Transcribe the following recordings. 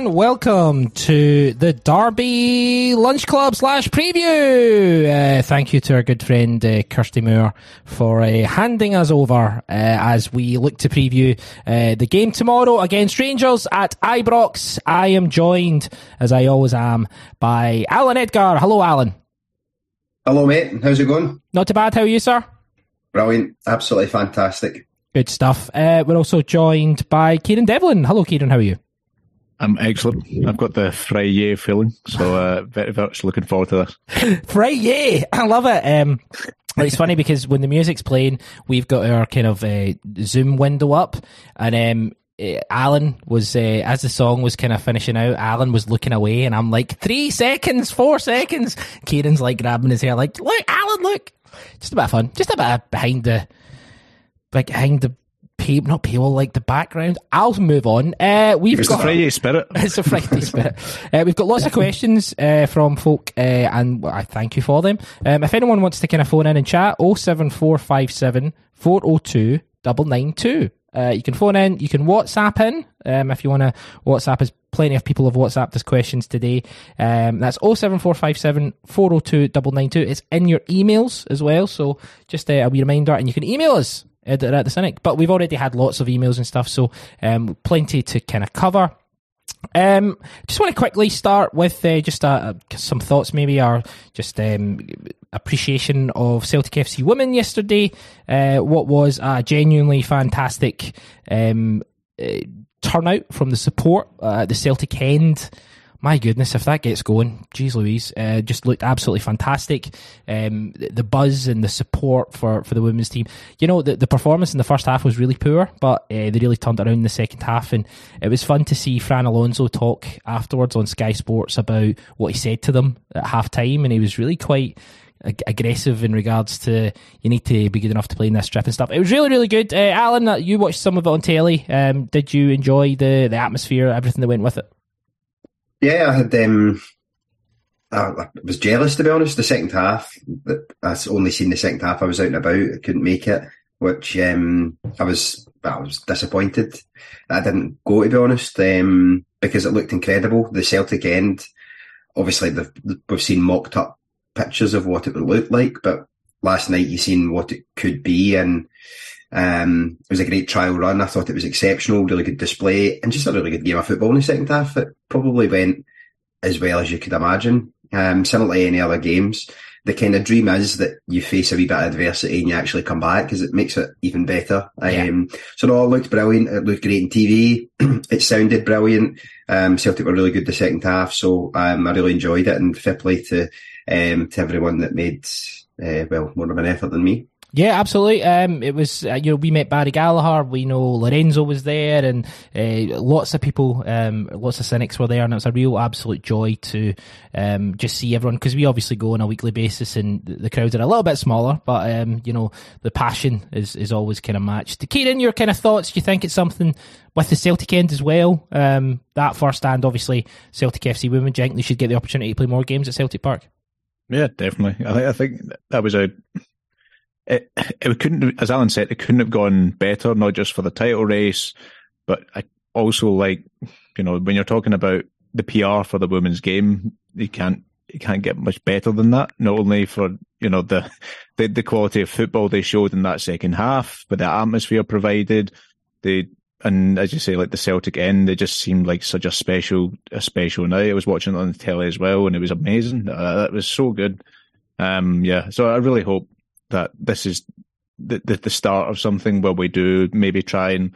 And welcome to the Derby Lunch Club slash preview. Uh, thank you to our good friend uh, Kirsty Moore for uh, handing us over uh, as we look to preview uh, the game tomorrow against Rangers at Ibrox. I am joined, as I always am, by Allan Edgar. Hello, Allan. Hello, mate. How's it going? Not too bad. How are you, sir? Brilliant. Absolutely fantastic. Good stuff. Uh, we're also joined by Kieran Devlin. Hello, Kieran. How are you? I'm excellent. I've got the Friday feeling, so uh, very, much looking forward to this. Friday, I love it. Um, it's funny because when the music's playing, we've got our kind of uh, Zoom window up, and um, uh, Allan was uh, as the song was kind of finishing out. Allan was looking away, and I'm like, three seconds, four seconds. Kieran's like grabbing his hair, like, look, Allan, look. Just a bit of fun, just a bit of behind the, like behind the not paywall, like the background. I'll move on. Uh, we've It's got the Friday spirit. it's a Friday spirit. Uh, we've got lots of questions uh, from folk, uh, and I thank you for them. Um, if anyone wants to kind of phone in and chat, 07457 402 992. Uh, you can phone in, you can WhatsApp in um, if you want to. WhatsApp is plenty of people have WhatsApped us questions today. Um, that's 07457 402 992. It's in your emails as well, so just uh, a wee reminder, and you can email us editor at the Cynic. But we've already had lots of emails and stuff, so um, plenty to kind of cover. Um, just want to quickly start with uh, just uh, some thoughts, maybe, or just um, appreciation of Celtic FC women yesterday. Uh, what was a genuinely fantastic um, uh, turnout from the support uh, at the Celtic end my goodness, if that gets going, geez Louise, uh, just looked absolutely fantastic. Um, the, the buzz and the support for, for the women's team. You know, the, the performance in the first half was really poor, but uh, they really turned around in the second half. And it was fun to see Fran Alonso talk afterwards on Sky Sports about what he said to them at half time. And he was really quite ag- aggressive in regards to you need to be good enough to play in this strip and stuff. It was really, really good. Uh, Allan, you watched some of it on telly. Um, did you enjoy the, the atmosphere, everything that went with it? Yeah, I had. Um, I was jealous to be honest. The second half, I only seen the second half. I was out and about. I couldn't make it, which um, I was. I was disappointed. I didn't go to be honest, um, because it looked incredible. The Celtic end, obviously, we've seen mocked up pictures of what it would look like, but last night you seen what it could be, and um, it was a great trial run. I thought it was exceptional, really good display, and just a really good game of football in the second half. It probably went as well as you could imagine. Um, similar to any other games, the kind of dream is that you face a wee bit of adversity and you actually come back because it makes it even better. Yeah. Um, so no, it looked brilliant. It looked great in TV. it sounded brilliant. Um, Celtic were really good the second half, so um, I really enjoyed it. And fair play to um, to everyone that made uh, well more of an effort than me. Yeah, absolutely. Um, it was uh, you know we met Barry Gallagher, we know Lorenzo was there, and uh, lots of people, um, lots of cynics were there, and it was a real absolute joy to um, just see everyone because we obviously go on a weekly basis, and the crowds are a little bit smaller, but um, you know the passion is is always kind of matched. Kieran, your kind of thoughts? Do you think it's something with the Celtic end as well? Um, that first stand, obviously, Celtic FC women, do think they should get the opportunity to play more games at Celtic Park? Yeah, definitely. I think I think that was a it, it couldn't, as Allan said, it couldn't have gone better, not just for the title race, but I also like, you know, when you're talking about the PR for the women's game, you can't, you can't get much better than that. Not only for, you know, the, the, the quality of football they showed in that second half, but the atmosphere provided, the, and as you say, like the Celtic end, they just seemed like such a special, a special night. I was watching it on the telly as well, and it was amazing. Uh, that was so good. Um, yeah, so I really hope that this is the, the, the start of something where we do maybe try and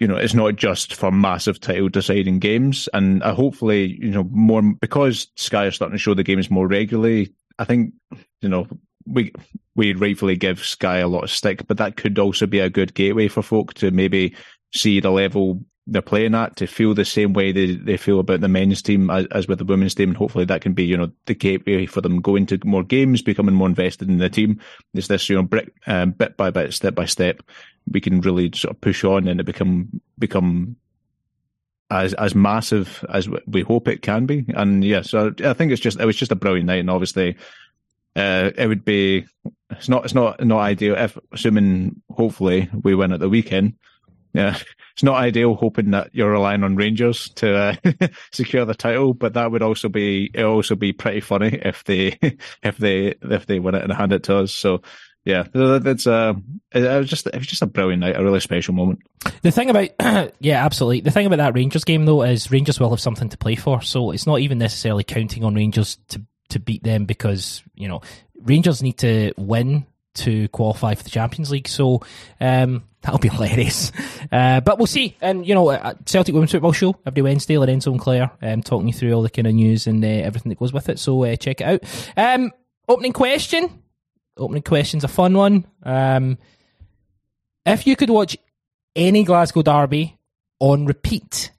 you know it's not just for massive title deciding games and uh, hopefully you know more because Sky are starting to show the games more regularly. I think you know we we rightfully give Sky a lot of stick, but that could also be a good gateway for folk to maybe see the level they're playing at to feel the same way they, they feel about the men's team as, as with the women's team. And hopefully that can be, you know, the gateway for them going to more games, becoming more invested in the team. Is this, you know, brick, um, bit by bit, step by step, we can really sort of push on and it become, become as, as massive as we hope it can be. And yeah, so I think it's just, it was just a brilliant night. And obviously, uh, it would be, it's not, it's not, not ideal if, assuming hopefully we win at the weekend yeah, it's not ideal hoping that you're relying on Rangers to uh, secure the title, but that would also be it also be pretty funny if they if they if they win it and hand it to us. So yeah, it's uh, it was just it was just a brilliant night, a really special moment. The thing about yeah, absolutely. The thing about that Rangers game though is Rangers will have something to play for, so it's not even necessarily counting on Rangers to to beat them because you know Rangers need to win to qualify for the Champions League. So um, that'll be hilarious. Uh, but we'll see. And, you know, Celtic Women's Football Show every Wednesday, Lorenzo and Claire um, talking you through all the kind of news and uh, everything that goes with it. So uh, check it out. Um, opening question. Opening question's a fun one. Um, if you could watch any Glasgow derby on repeat,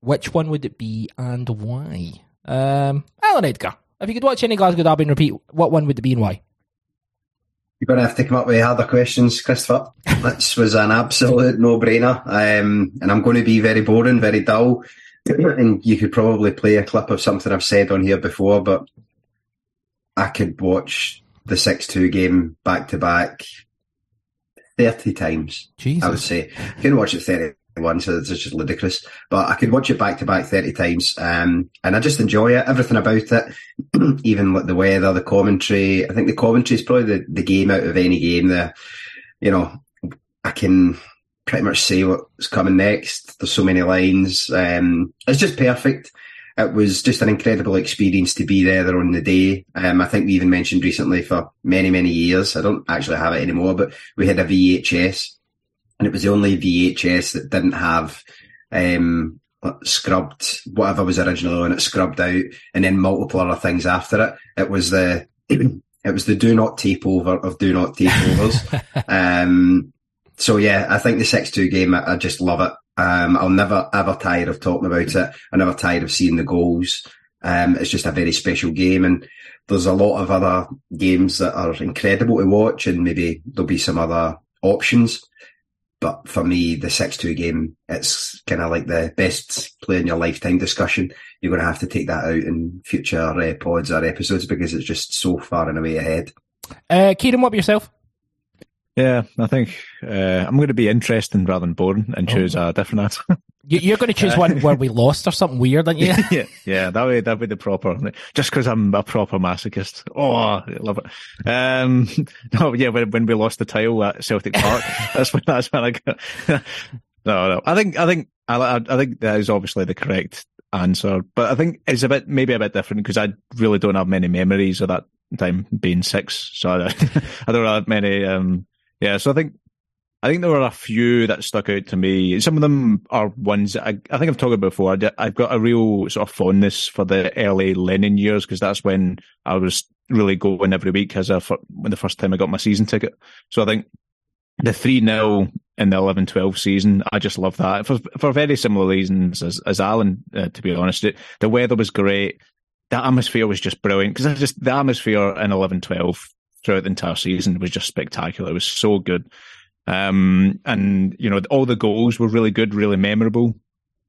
which one would it be and why? Um, Alan Edgar, if you could watch any Glasgow derby and repeat, what one would it be and why? You're going to have to come up with harder questions, Christopher. this was an absolute no-brainer, um, and I'm going to be very boring, very dull. and you could probably play a clip of something I've said on here before, but I could watch the six-two game back to back thirty times. Jesus. I would say I can watch it thirty one, so it's just ludicrous. But I could watch it back to back 30 times, um, and I just enjoy it, everything about it, even like the weather, the commentary. I think the commentary is probably the, the game out of any game that, you know, I can pretty much say what's coming next. There's so many lines. Um, it's just perfect. It was just an incredible experience to be there, there on the day. Um, I think we even mentioned recently for many, many years. I don't actually have it anymore, but we had a VHS and it was the only VHS that didn't have um, scrubbed whatever was originally on it scrubbed out, and then multiple other things after it. It was the it was the do not tape over of do not tape overs. um, so yeah, I think the six two game, I, I, just love it. Um, I'll never ever tired of talking about it. I'm never tired of seeing the goals. Um, it's just a very special game, and there's a lot of other games that are incredible to watch, and maybe there'll be some other options. But for me, the 6-2 game, it's kind of like the best play in your lifetime discussion. You're going to have to take that out in future uh, pods or episodes because it's just so far and away ahead. Uh, Kieran, what about yourself? Yeah, I think uh, I'm going to be interesting rather than boring and choose oh. a different answer. You're going to choose one where we lost or something weird, aren't you? yeah, yeah, that way that would be the proper. Just because I'm a proper masochist. Oh, I love it. Um, no, yeah, when, when we lost the title at Celtic Park, that's when that's when I got. no, no, I think I think I, I think that is obviously the correct answer, but I think it's a bit maybe a bit different because I really don't have many memories of that time being six, so I, I don't have many. Um, yeah, so I think I think there were a few that stuck out to me. Some of them are ones that I, I think I've talked about before. I've got a real sort of fondness for the early Lennon years because that's when I was really going every week as a when the first time I got my season ticket. So I think the 3 0 in the 11 12 season, I just love that for, for very similar reasons as, as Allan, uh, to be honest. It, the weather was great. The atmosphere was just brilliant because just the atmosphere in 11 12 throughout the entire season was just spectacular. It was so good. Um, and you know, all the goals were really good, really memorable.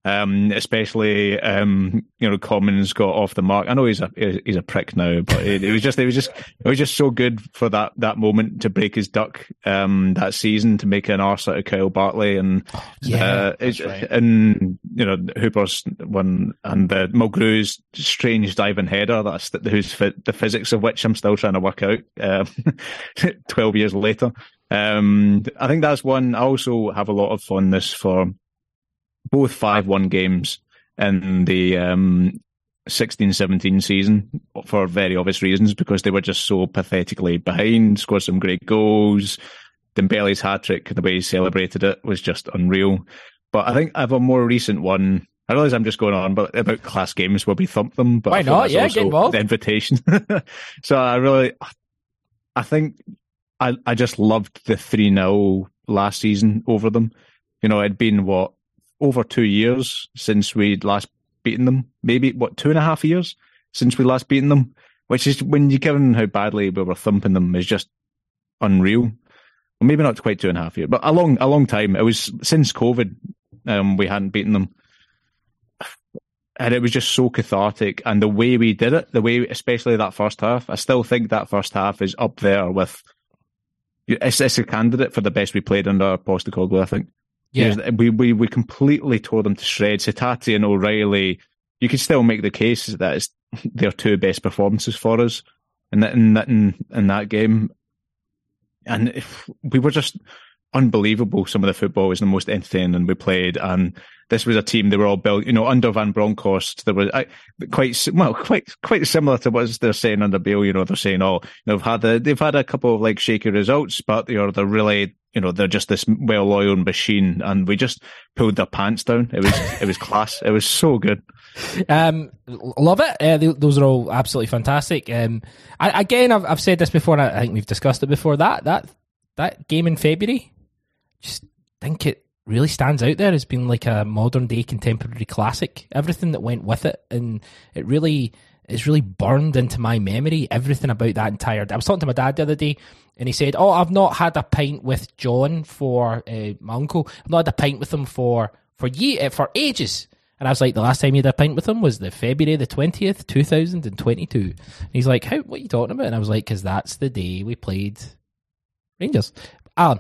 Um, especially um, you know, Commons got off the mark. I know he's a he's a prick now, but it, it, was just it was just it was just so good for that that moment to break his duck um, that season to make an arse out of Kyle Bartley and yeah, uh, right. and you know Hooper's one and the Mulgrew's strange diving header that's who's the physics of which I'm still trying to work out uh, twelve years later. Um, I think that's one. I also have a lot of fondness for both 5 1 games in the um, 16 17 season for very obvious reasons because they were just so pathetically behind, scored some great goals. Dembele's hat trick, the way he celebrated it was just unreal. But I think I have a more recent one. I realize I'm just going on but about class games where we thump them, but why not? Yeah, get involved. The invitation. so I really, I think I, I just loved the 3 0 last season over them. You know, it'd been what, over two years since we'd last beaten them? Maybe, what, two and a half years since we last beaten them? Which is, when you given how badly we were thumping them, is just unreal. Well, maybe not quite two and a half years, but a long, a long time. It was since COVID, um, we hadn't beaten them. And it was just so cathartic. And the way we did it, the way, especially that first half, I still think that first half is up there with it's, it's a candidate for the best we played under Postecoglou, I think. Yeah. we, we we completely tore them to shreds. Hatate and O'Riley, you could still make the case that it's their two best performances for us in that in that in, in that game. And if we were just unbelievable. Some of the football was the most entertaining we played, and this was a team they were all built. You know, under Van Bronckhorst, there was I, quite well, quite quite similar to what they're saying under Beale. You know, they're saying, oh, they've had a, they've had a couple of like shaky results, but know, they're really you know they're just this well-oiled machine, and we just pulled their pants down. It was it was class. It was so good. Um, love it. Uh, th- those are all absolutely fantastic. Um, I, again, I've, I've said this before, and I think we've discussed it before. That that that game in February, just think it really stands out there as being like a modern day contemporary classic. Everything that went with it, and it really is really burned into my memory. Everything about that entire. I was talking to my dad the other day, and he said, "Oh, I've not had a pint with John for uh, my uncle. I've not had a pint with him for for ye uh, for ages." And I was like, "The last time you had a pint with him was the February the twentieth, two thousand and twenty-two. And he's like, "How? What are you talking about?" And I was like, "Because that's the day we played Rangers." Allan,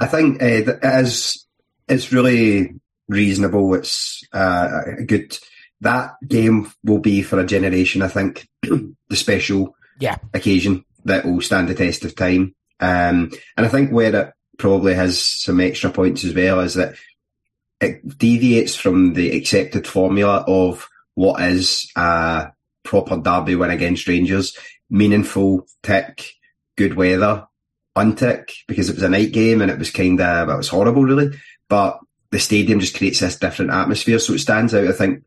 I think uh, it is, it's really reasonable. It's uh, a good. That game will be for a generation. I think the special yeah, occasion that will stand the test of time. Um, and I think where it probably has some extra points as well is that it deviates from the accepted formula of what is a proper derby win against Rangers. Meaningful tick, good weather, untick, because it was a night game and it was kind of, well, it was horrible really. But the stadium just creates this different atmosphere. So it stands out, I think,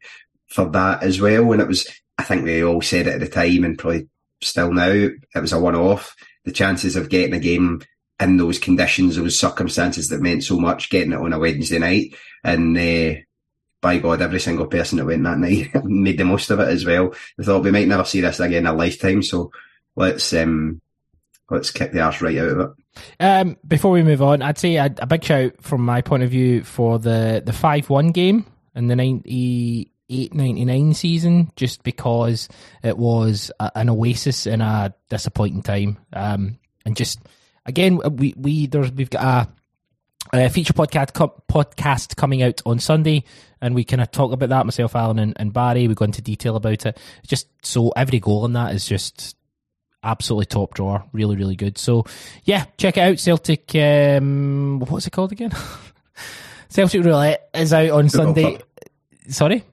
for that as well. And it was, I think we all said it at the time and probably still now, it was a one off. The chances of getting a game in those conditions, those circumstances that meant so much, getting it on a Wednesday night. And uh, by God, every single person that went that night made the most of it as well. They thought we might never see this again in a lifetime. So let's um, let's kick the arse right out of it. Um, before we move on, I'd say a, a big shout from my point of view for the the five one game in the 98 99 season, just because it was a, an oasis in a disappointing time. Um, and just again, we we there's we've got a, a feature podcast co- podcast coming out on Sunday, and we kind of talk about that. Myself, Allan, and, and Barry. We go into detail about it. Just so every goal in that is just absolutely top drawer. Really, really good. So, yeah, check it out. Celtic, um, what's it called again? Celtic Roulette is out on Sunday. Sorry?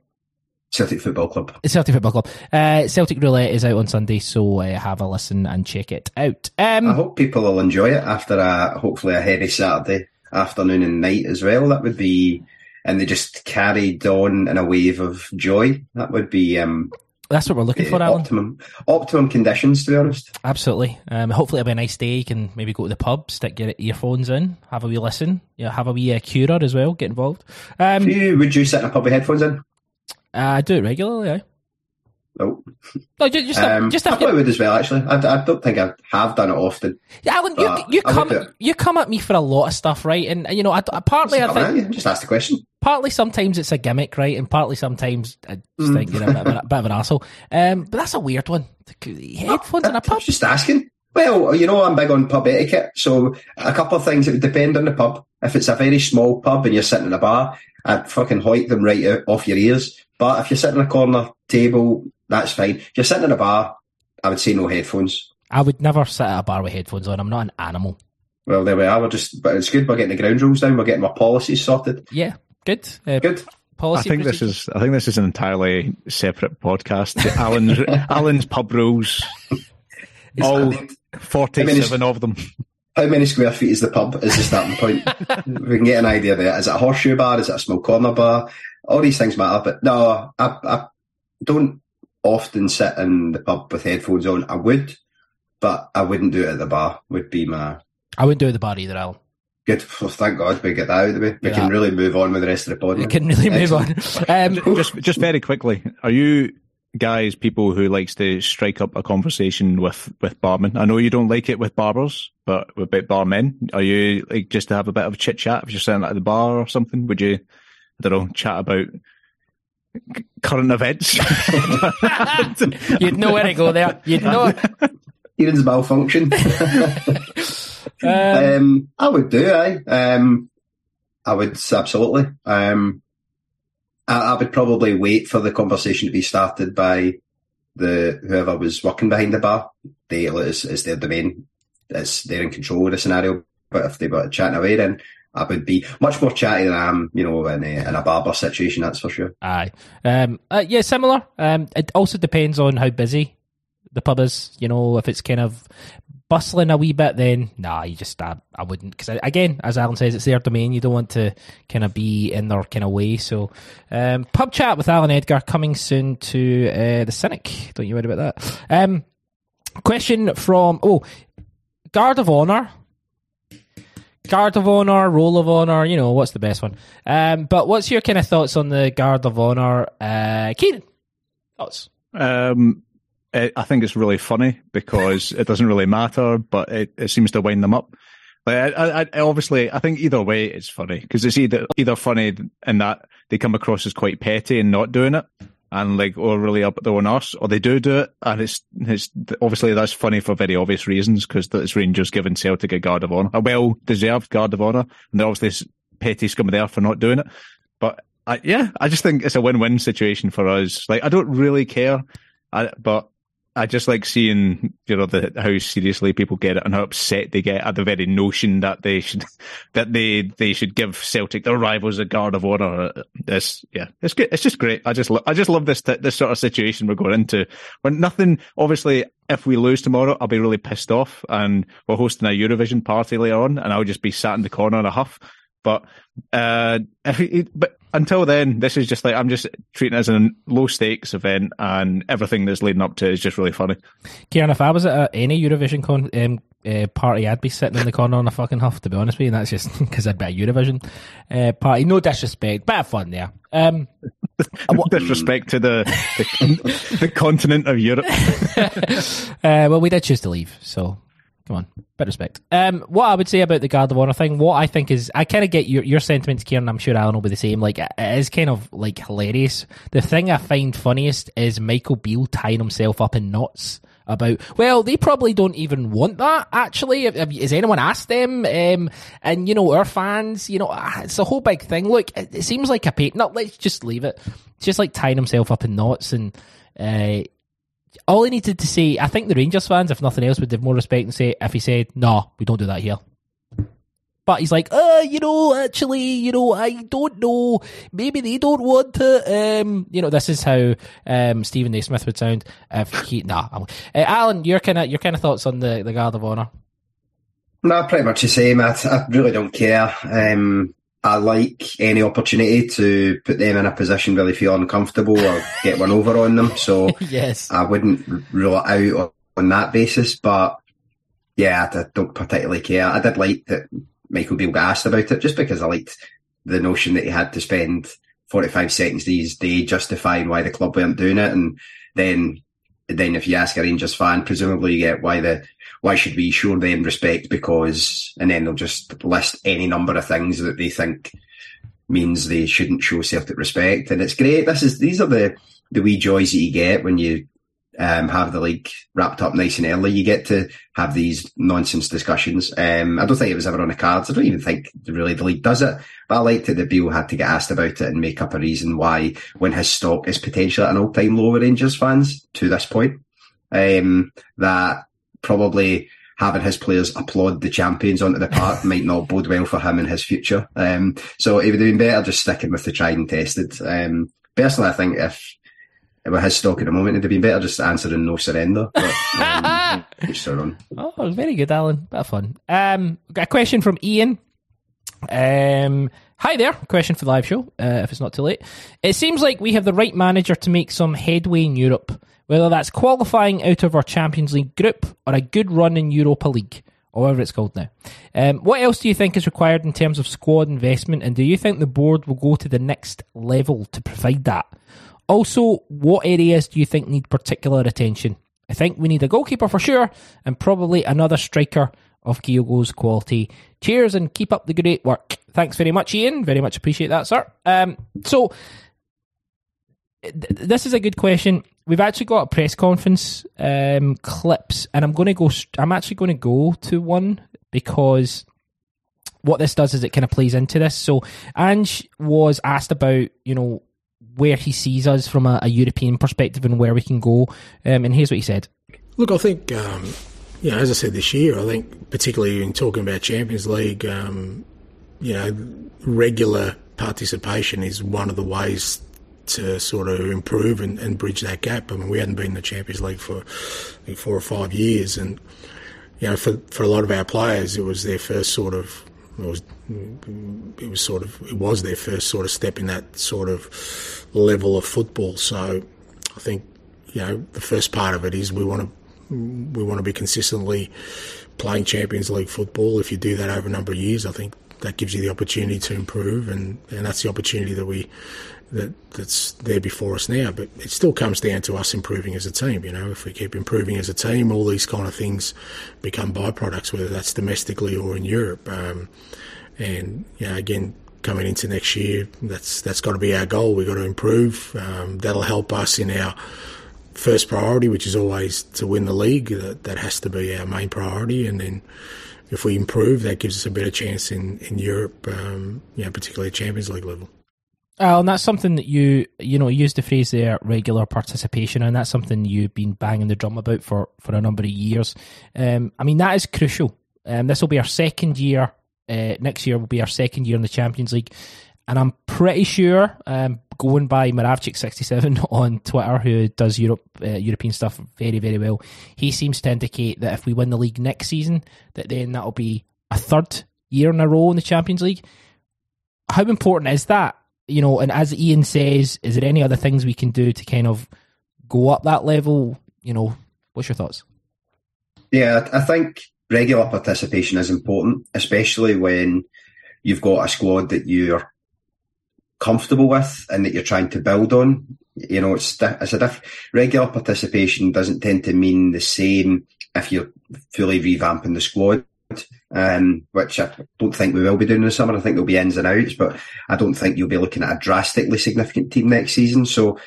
Celtic Football Club. Celtic Football Club. Uh, Celtic Roulette is out on Sunday, so uh, have a listen and check it out. I Um, hope people will enjoy it after a hopefully a heavy Saturday afternoon and night as well. That would be, and they just carried on in a wave of joy. That would be um, that's what we're looking for, Allan. optimum optimum conditions, to be honest. Absolutely. Um, hopefully, it'll be a nice day. You can maybe go to the pub, stick your earphones in, have a wee listen. Yeah, have a wee uh, curer as well. Get involved. Um, you, would you sit in a pub with headphones in? I do it regularly. I. No, No, just just, um, just I probably would as well. Actually, I, I don't think I have done it often. Yeah, Allan, you, you come you come at me for a lot of stuff, right? And you know, I, I- partly I think come at you, just ask the question. partly sometimes it's a gimmick, right? And partly sometimes I just Mm. think you're a bit, of a, bit of an asshole. Um, but that's a weird one. Headphones in a pub. just asking. Well, you know, I'm big on pub etiquette, so a couple of things. It would depend on the pub. If it's a very small pub and you're sitting in a bar, I'd fucking hoik them right out off your ears. But if you're sitting in a corner table, that's fine. If you're sitting in a bar, I would say no headphones. I would never sit at a bar with headphones on. I'm not an animal. Well, there we are. We're just, but it's good. We're getting the ground rules down. We're getting our policies sorted. Yeah, good. Uh, Good. I Policy. think this is. I think this is an entirely separate podcast. Allan's Allan's pub rules. It's- All I think- forty-seven of them. How many square feet is the pub? Is the starting point. we can get an idea there. Is it a horseshoe bar? Is it a small corner bar? All these things matter. But no, I, I don't often sit in the pub with headphones on. I would, but I wouldn't do it at the bar. Would be my I wouldn't do it at the bar either, Allan. good. Well, thank God we get that out of the way. We Yeah. can really move on with the rest of the pod. We can really move on. Um, just just very quickly, are you guys people who likes to strike up a conversation with with barmen? I know you don't like it with barbers, but with bit barmen, are you like just to have a bit of a chit chat if you're sitting at the bar or something? Would you, I don't chat about c- current events? you'd know where to go there. You'd know. it. Kieran's malfunction. Um, um, I would do. I um, I would absolutely. Um, I, I, would probably wait for the conversation to be started by the whoever was working behind the bar. They it's, it's their domain. It's they're in control of the scenario. But if they were chatting away, then I would be much more chatty than I am, you know, in a, in a barber situation. That's for sure. Aye, um, uh, yeah, similar. Um, it also depends on how busy the pub is. You know, if it's kind of bustling a wee bit, then nah, you just I, I wouldn't because again, as Allan says, it's their domain. You don't want to kind of be in their kind of way. So, um, pub chat with Allan Edgar coming soon to uh, the Cynic. Don't you worry about that. Um, question from oh, Guard of Honor. Guard of Honor, Roll of Honor, you know, what's the best one? Um, but what's your kind of thoughts on the Guard of Honor? Uh, Kieran, thoughts? Um, it, I think it's really funny because it doesn't really matter, but it, it seems to wind them up. Like, I, I, obviously, I think either way it's funny because it's either either funny in that they come across as quite petty and not doing it, and like or really up their own arse, or they do do it, and it's it's obviously that's funny for very obvious reasons because it's Rangers giving Celtic a guard of honour, a well deserved guard of honour, and they're obviously petty scum of the earth for not doing it. But I, yeah, I just think it's a win win situation for us. Like I don't really care, I, but I just like seeing, you know, the, how seriously people get it and how upset they get at the very notion that they should, that they, they should give Celtic their rivals a guard of honor. This, yeah, it's good. It's just great. I just, lo- I just love this, this sort of situation we're going into when nothing, obviously, if we lose tomorrow, I'll be really pissed off and we're hosting a Eurovision party later on and I'll just be sat in the corner in a huff. But, uh, if, but until then, this is just like I'm just treating it as a low stakes event, and everything that's leading up to it is just really funny. Kieran, if I was at any Eurovision con, um, uh, party, I'd be sitting in the corner on a fucking huff. To be honest with you, and that's just because I'd be a Eurovision uh, party. No disrespect, bit of fun there. Um, disrespect to the the, the continent of Europe. uh, well, we did choose to leave, so Come on, bit of respect. Um, what I would say about the Guard of Honor thing, what I think is, I kind of get your your sentiments, Kieran. I'm sure Alan will be the same. Like, it is kind of like hilarious. The thing I find funniest is Michael Beale tying himself up in knots about. Well, they probably don't even want that. Actually, has anyone asked them? Um, and you know, our fans, you know, ah, it's a whole big thing. Look, it, it seems like a pay. No, let's just leave it. It's just like tying himself up in knots and. Uh, all he needed to say, I think the Rangers fans, if nothing else, would have more respect and say if he said, "No, we don't do that here." But he's like, uh, you know, actually, you know, I don't know. Maybe they don't want to. Um, you know, this is how um, Stephen A. Smith would sound if he. Nah, uh, Allan, your kind of your kind of thoughts on the the Guard of Honor? No, pretty much the same. I, I really don't care. Um, I like any opportunity to put them in a position where they feel uncomfortable or get one over on them. So yes, I wouldn't rule it out on, that basis. But yeah, I don't particularly care. I did like that Michael Beale got asked about it just because I liked the notion that he had to spend 45 seconds these days justifying why the club weren't doing it. And then, then if you ask a Rangers fan, presumably you get why the why should we show them respect because, and then they'll just list any number of things that they think means they shouldn't show Celtic respect. And it's great. This is, these are the, the wee joys that you get when you um, have the league wrapped up nice and early. You get to have these nonsense discussions. Um, I don't think it was ever on the cards. I don't even think really the league does it. But I liked it that Beale had to get asked about it and make up a reason why when his stock is potentially at an all time low Rangers fans to this point. Um, that probably having his players applaud the champions onto the park might not bode well for him in his future. Um, so it would have been better just sticking with the tried and tested. Um, personally, I think if with his stock at the moment, it'd have been better just answering no surrender. But, um, oh, very good, Allan. Bit of fun. Um, got a question from Ian. Um, hi there. Question for the live show, uh, if it's not too late. It seems like we have the right manager to make some headway in Europe whether that's qualifying out of our Champions League group or a good run in Europa League, or whatever it's called now. Um, what else do you think is required in terms of squad investment, and do you think the board will go to the next level to provide that? Also, what areas do you think need particular attention? I think we need a goalkeeper for sure, and probably another striker of Kyogo's quality. Cheers and keep up the great work. Thanks very much, Ian. Very much appreciate that, sir. Um, so, this is a good question we've actually got a press conference um, clips, and I'm going to go. I'm actually going to go to one because what this does is it kind of plays into this. So Ange was asked about, you know, where he sees us from a, a European perspective and where we can go. Um, and here's what he said. Look, I think, um, you know, as I said this year, I think particularly in talking about Champions League, um, you know, regular participation is one of the ways to sort of improve and, and bridge that gap. I mean, we hadn't been in the Champions League for think four or five years, and you know, for for a lot of our players, it was their first sort of it was it was sort of it was their first sort of step in that sort of level of football. So I think you know the first part of it is we want to we want to be consistently playing Champions League football. If you do that over a number of years, I think that gives you the opportunity to improve, and, and that's the opportunity that we that that's there before us now. But it still comes down to us improving as a team. You know, if we keep improving as a team, all these kind of things become byproducts, whether that's domestically or in Europe. Um, and you know, again, coming into next year, that's that's got to be our goal. We've got to improve. Um, that'll help us in our first priority, which is always to win the league. That, that has to be our main priority, and then if we improve, that gives us a better chance in in Europe, um, you know, particularly at Champions League level. Well, and that's something that you you know use the phrase there regular participation, and that's something you've been banging the drum about for for a number of years. Um, I mean that is crucial. Um, this will be our second year. Uh, next year will be our second year in the Champions League, and I'm pretty sure, um, going by Moravchik67 on Twitter, who does Europe uh, European stuff very very well, he seems to indicate that if we win the league next season, that then that'll be a third year in a row in the Champions League. How important is that? You know, and as Ian says, is there any other things we can do to kind of go up that level? You know, what's your thoughts? Yeah, I think regular participation is important, especially when you've got a squad that you're comfortable with and that you're trying to build on. You know, it's it's a diff- regular participation doesn't tend to mean the same if you're fully revamping the squad um, which I don't think we will be doing in the summer. I think there'll be ins and outs, but I don't think you'll be looking at a drastically significant team next season. So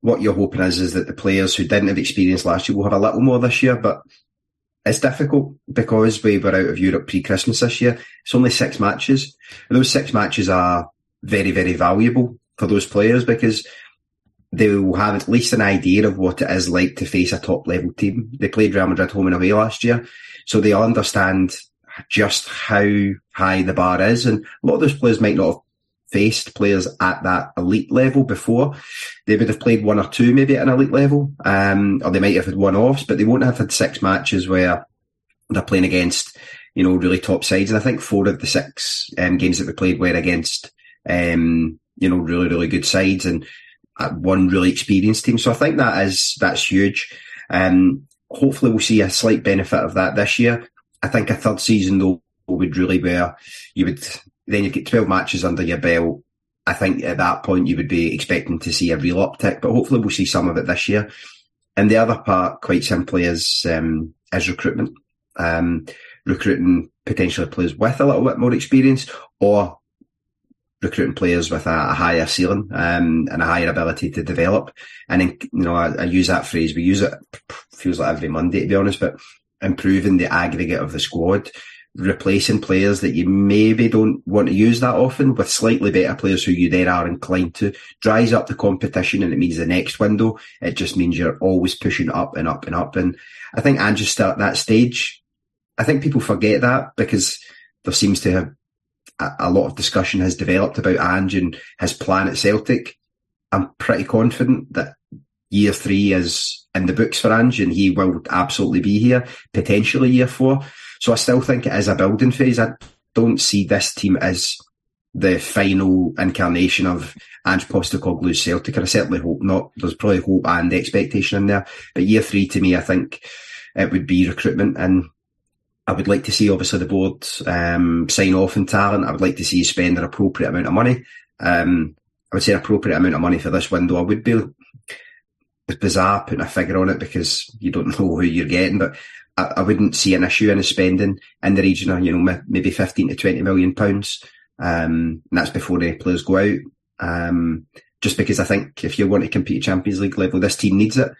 what you're hoping is, is that the players who didn't have experience last year will have a little more this year, but it's difficult because we were out of Europe pre-Christmas this year. It's only six matches. And those six matches are very, very valuable for those players because they will have at least an idea of what it is like to face a top level team. They played Real Madrid home and away last year. So they understand just how high the bar is. And a lot of those players might not have faced players at that elite level before. They would have played one or two maybe at an elite level, um, or they might have had one offs, but they won't have had six matches where they're playing against, you know, really top sides. And I think four of the six um, games that we played were against, um, you know, really, really good sides and uh, one really experienced team. So I think that is, that's huge. Um, hopefully we'll see a slight benefit of that this year. I think a third season though would really where you would then you get twelve matches under your belt. I think at that point you would be expecting to see a real uptick, but hopefully we'll see some of it this year. And the other part, quite simply, is um, is recruitment. Um, recruiting potentially players with a little bit more experience, or recruiting players with a, a higher ceiling um, and a higher ability to develop. And then, you know, I, I, use that phrase. We use it feels like every Monday, to be honest, but improving the aggregate of the squad, replacing players that you maybe don't want to use that often with slightly better players who you then are inclined to, dries up the competition and it means the next window, it just means you're always pushing up and up and up. And I think Andrew start that stage. I think people forget that because there seems to have a, a lot of discussion has developed about Ange and his plan at Celtic. I'm pretty confident that year three is in the books for Ange and he will absolutely be here, potentially year four. So I still think it is a building phase. I don't see this team as the final incarnation of Ange Postecoglou's Celtic. I certainly hope not. There's probably hope and expectation in there. But year three to me, I think it would be recruitment. And I would like to see obviously the board um, sign off in talent. I would like to see you spend an appropriate amount of money. Um, I would say an appropriate amount of money for this window. I would be it's bizarre putting a figure on it because you don't know who you're getting, but I, I wouldn't see an issue in a spending in the region of, you know, maybe 15 to 20 million pounds. Um, and that's before the players go out. Um, just because I think if you want to compete at Champions League level, this team needs it.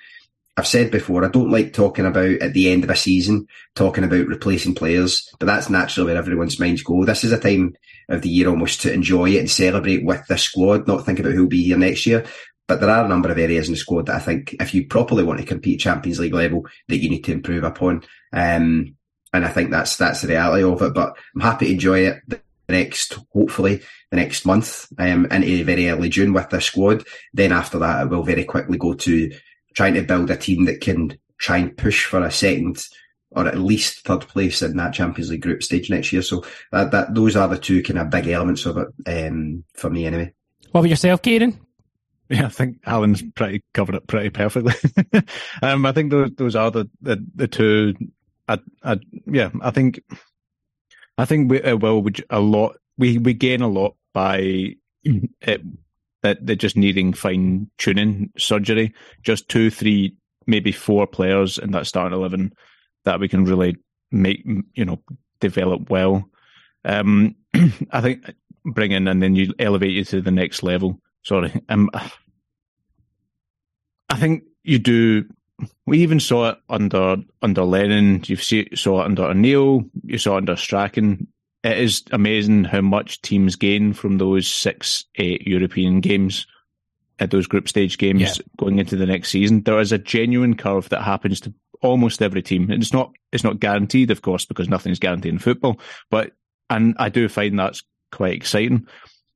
I've said before, I don't like talking about at the end of a season, talking about replacing players, but that's naturally where everyone's minds go. This is a time of the year almost to enjoy it and celebrate with the squad, not think about who'll be here next year. But there are a number of areas in the squad that I think if you properly want to compete Champions League level that you need to improve upon. Um, and I think that's, that's the reality of it, but I'm happy to enjoy it the next, hopefully the next month, um, into very early June with the squad. Then after that, it will very quickly go to trying to build a team that can try and push for a second or at least third place in that Champions League group stage next year. So that, that those are the two kind of big elements of it um, for me anyway. What about yourself, Kieran? Yeah, I think Allan's pretty covered it pretty perfectly. um, I think those those are the the, the two. I, I, yeah, I think I think we uh, a lot. We we gain a lot by it that they're just needing fine tuning surgery. Just two, three, maybe four players in that starting eleven that we can really make you know develop well. Um, I think bringing and then you elevate you to the next level. Sorry, um, I think you do. We even saw it under under Lennon. You saw it under O'Neill. You saw it under Strachan it is amazing how much teams gain from those six, eight European games at those group stage games yeah. going into the next season. There is a genuine curve that happens to almost every team. And it's not it's not guaranteed, of course, because nothing's guaranteed in football. But and I do find that's quite exciting.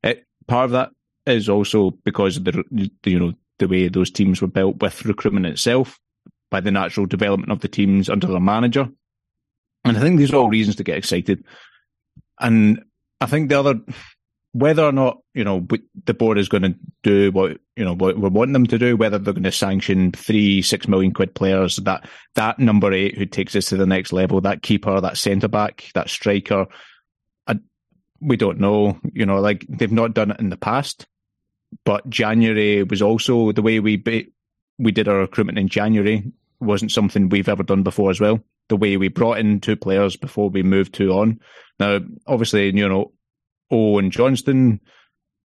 It, part of that is also because of the you know the way those teams were built with recruitment itself, by the natural development of the teams under the manager. And I think these are all reasons to get excited. And I think the other, whether or not you know the board is going to do what you know what we want them to do, whether they're going to sanction three six million quid players, that that number eight who takes us to the next level, that keeper, that centre back, that striker, I, we don't know. You know, like they've not done it in the past, but January was also the way we we did our recruitment in January wasn't something we've ever done before as well. The way we brought in two players before we moved two on. Now, obviously, you know, O and Johnston,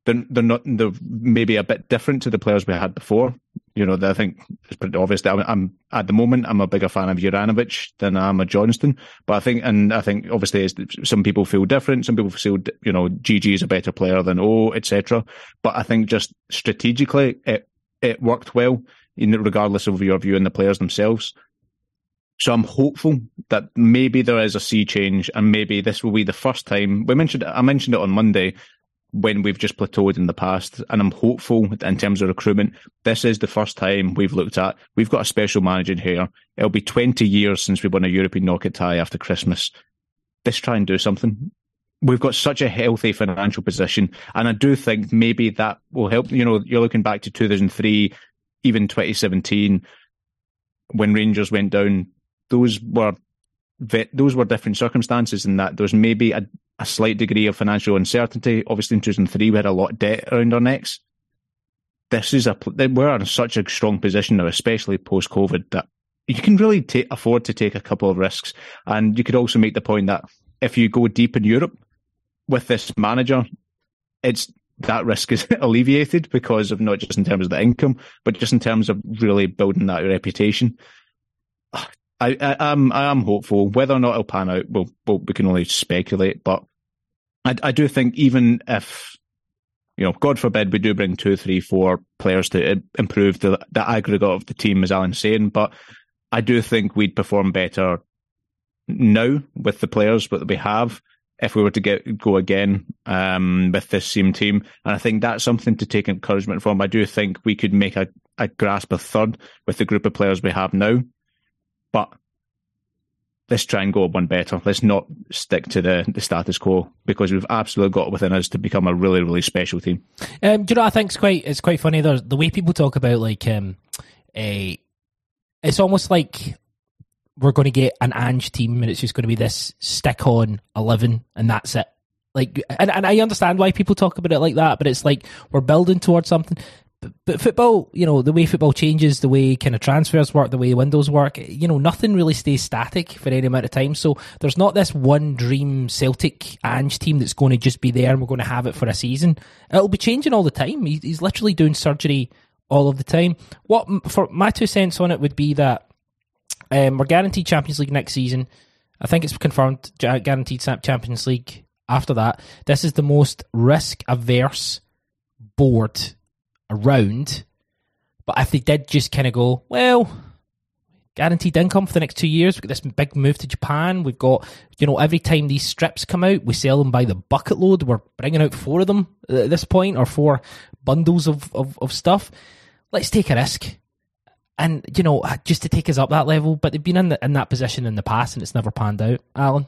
they're, they're not, they're maybe a bit different to the players we had before. You know, I think it's pretty obvious that I'm, I'm, at the moment, I'm a bigger fan of Juranovic than I'm a Johnston. But I think, and I think obviously some people feel different. Some people feel, you know, GG is a better player than O, etc. But I think just strategically, it, it worked well regardless of your view on the players themselves. So I'm hopeful that maybe there is a sea change, and maybe this will be the first time we mentioned. I mentioned it on Monday when we've just plateaued in the past, and I'm hopeful in terms of recruitment. This is the first time we've looked at. We've got a special manager here. It'll be 20 years since we won a European knockout tie after Christmas. Let's try and do something. We've got such a healthy financial position, and I do think maybe that will help. You know, you're looking back to 2003, even 2017 when Rangers went down, those were those were different circumstances in that was maybe a, a slight degree of financial uncertainty. Obviously, in 2003, we had a lot of debt around our necks. This is a we're in such a strong position now, especially post COVID, that you can really afford to take a couple of risks. And you could also make the point that if you go deep in Europe with this manager, it's that risk is alleviated because of not just in terms of the income, but just in terms of really building that reputation. I, I am I am hopeful. Whether or not it'll pan out, well, well we can only speculate. But I, I do think even if you know, God forbid, we do bring two, three, four players to improve the the aggregate of the team, as Allan's saying. But I do think we'd perform better now with the players that we have if we were to get go again um, with this same team. And I think that's something to take encouragement from. I do think we could make a, a grasp of third with the group of players we have now. But let's try and go one better. Let's not stick to the, the status quo because we've absolutely got within us to become a really, really special team. Um, do you know I think it's quite it's quite funny? There's the way people talk about like um, a it's almost like we're going to get an Ange team and it's just going to be this stick on 11 and that's it. Like, and, and I understand why people talk about it like that, but it's like we're building towards something. But, football, you know, the way football changes, the way kind of transfers work, the way windows work, you know, nothing really stays static for any amount of time. So there's not this one dream Celtic Ange team that's going to just be there and we're going to have it for a season. It'll be changing all the time. He's, he's literally doing surgery all of the time. What for my two cents on it would be that um, we're guaranteed Champions League next season. I think it's confirmed guaranteed Champions League after that. This is the most risk averse board around. But if they did just kind of go, well, guaranteed income for the next two years. We've got this big move to Japan. We've got, you know, every time these strips come out, we sell them by the bucket load. We're bringing out four of them at this point, or four bundles of, of, of stuff. Let's take a risk. And, you know, just to take us up that level. But they've been in, the, in that position in the past and it's never panned out. Alan?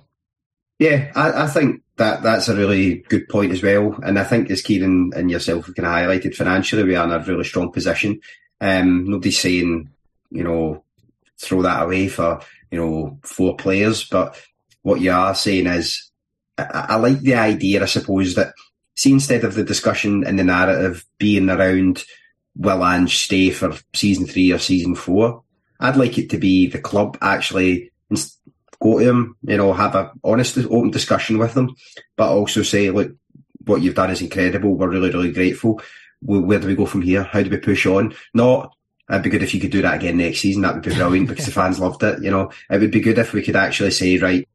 Yeah, I, I think that that's a really good point as well. And I think as Kieran and yourself have kind of highlighted, financially, we are in a really strong position. Um, nobody's saying, you know, throw that away for, you know, four players. But what you are saying is, I, I like the idea, I suppose, that see, instead of the discussion and the narrative being around will Ange stay for season three or season four, I'd like it to be the club actually go to him, you know, have a honest, open discussion with them, but also say, look, what you've done is incredible. We're really, really grateful. Where do we go from here? How do we push on? Not It'd be good if you could do that again next season. That would be brilliant because the fans loved it. You know, it would be good if we could actually say, right,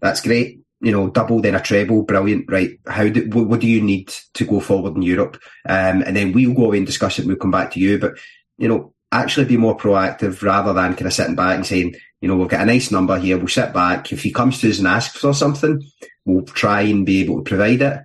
that's great. You know, double then a treble, brilliant. Right, how do what, what do you need to go forward in Europe? Um, and then we'll go away and discuss it. and We'll come back to you, but you know, actually be more proactive rather than kind of sitting back and saying, you know, we've got a nice number here. We'll sit back. If he comes to us and asks for something, we'll try and be able to provide it.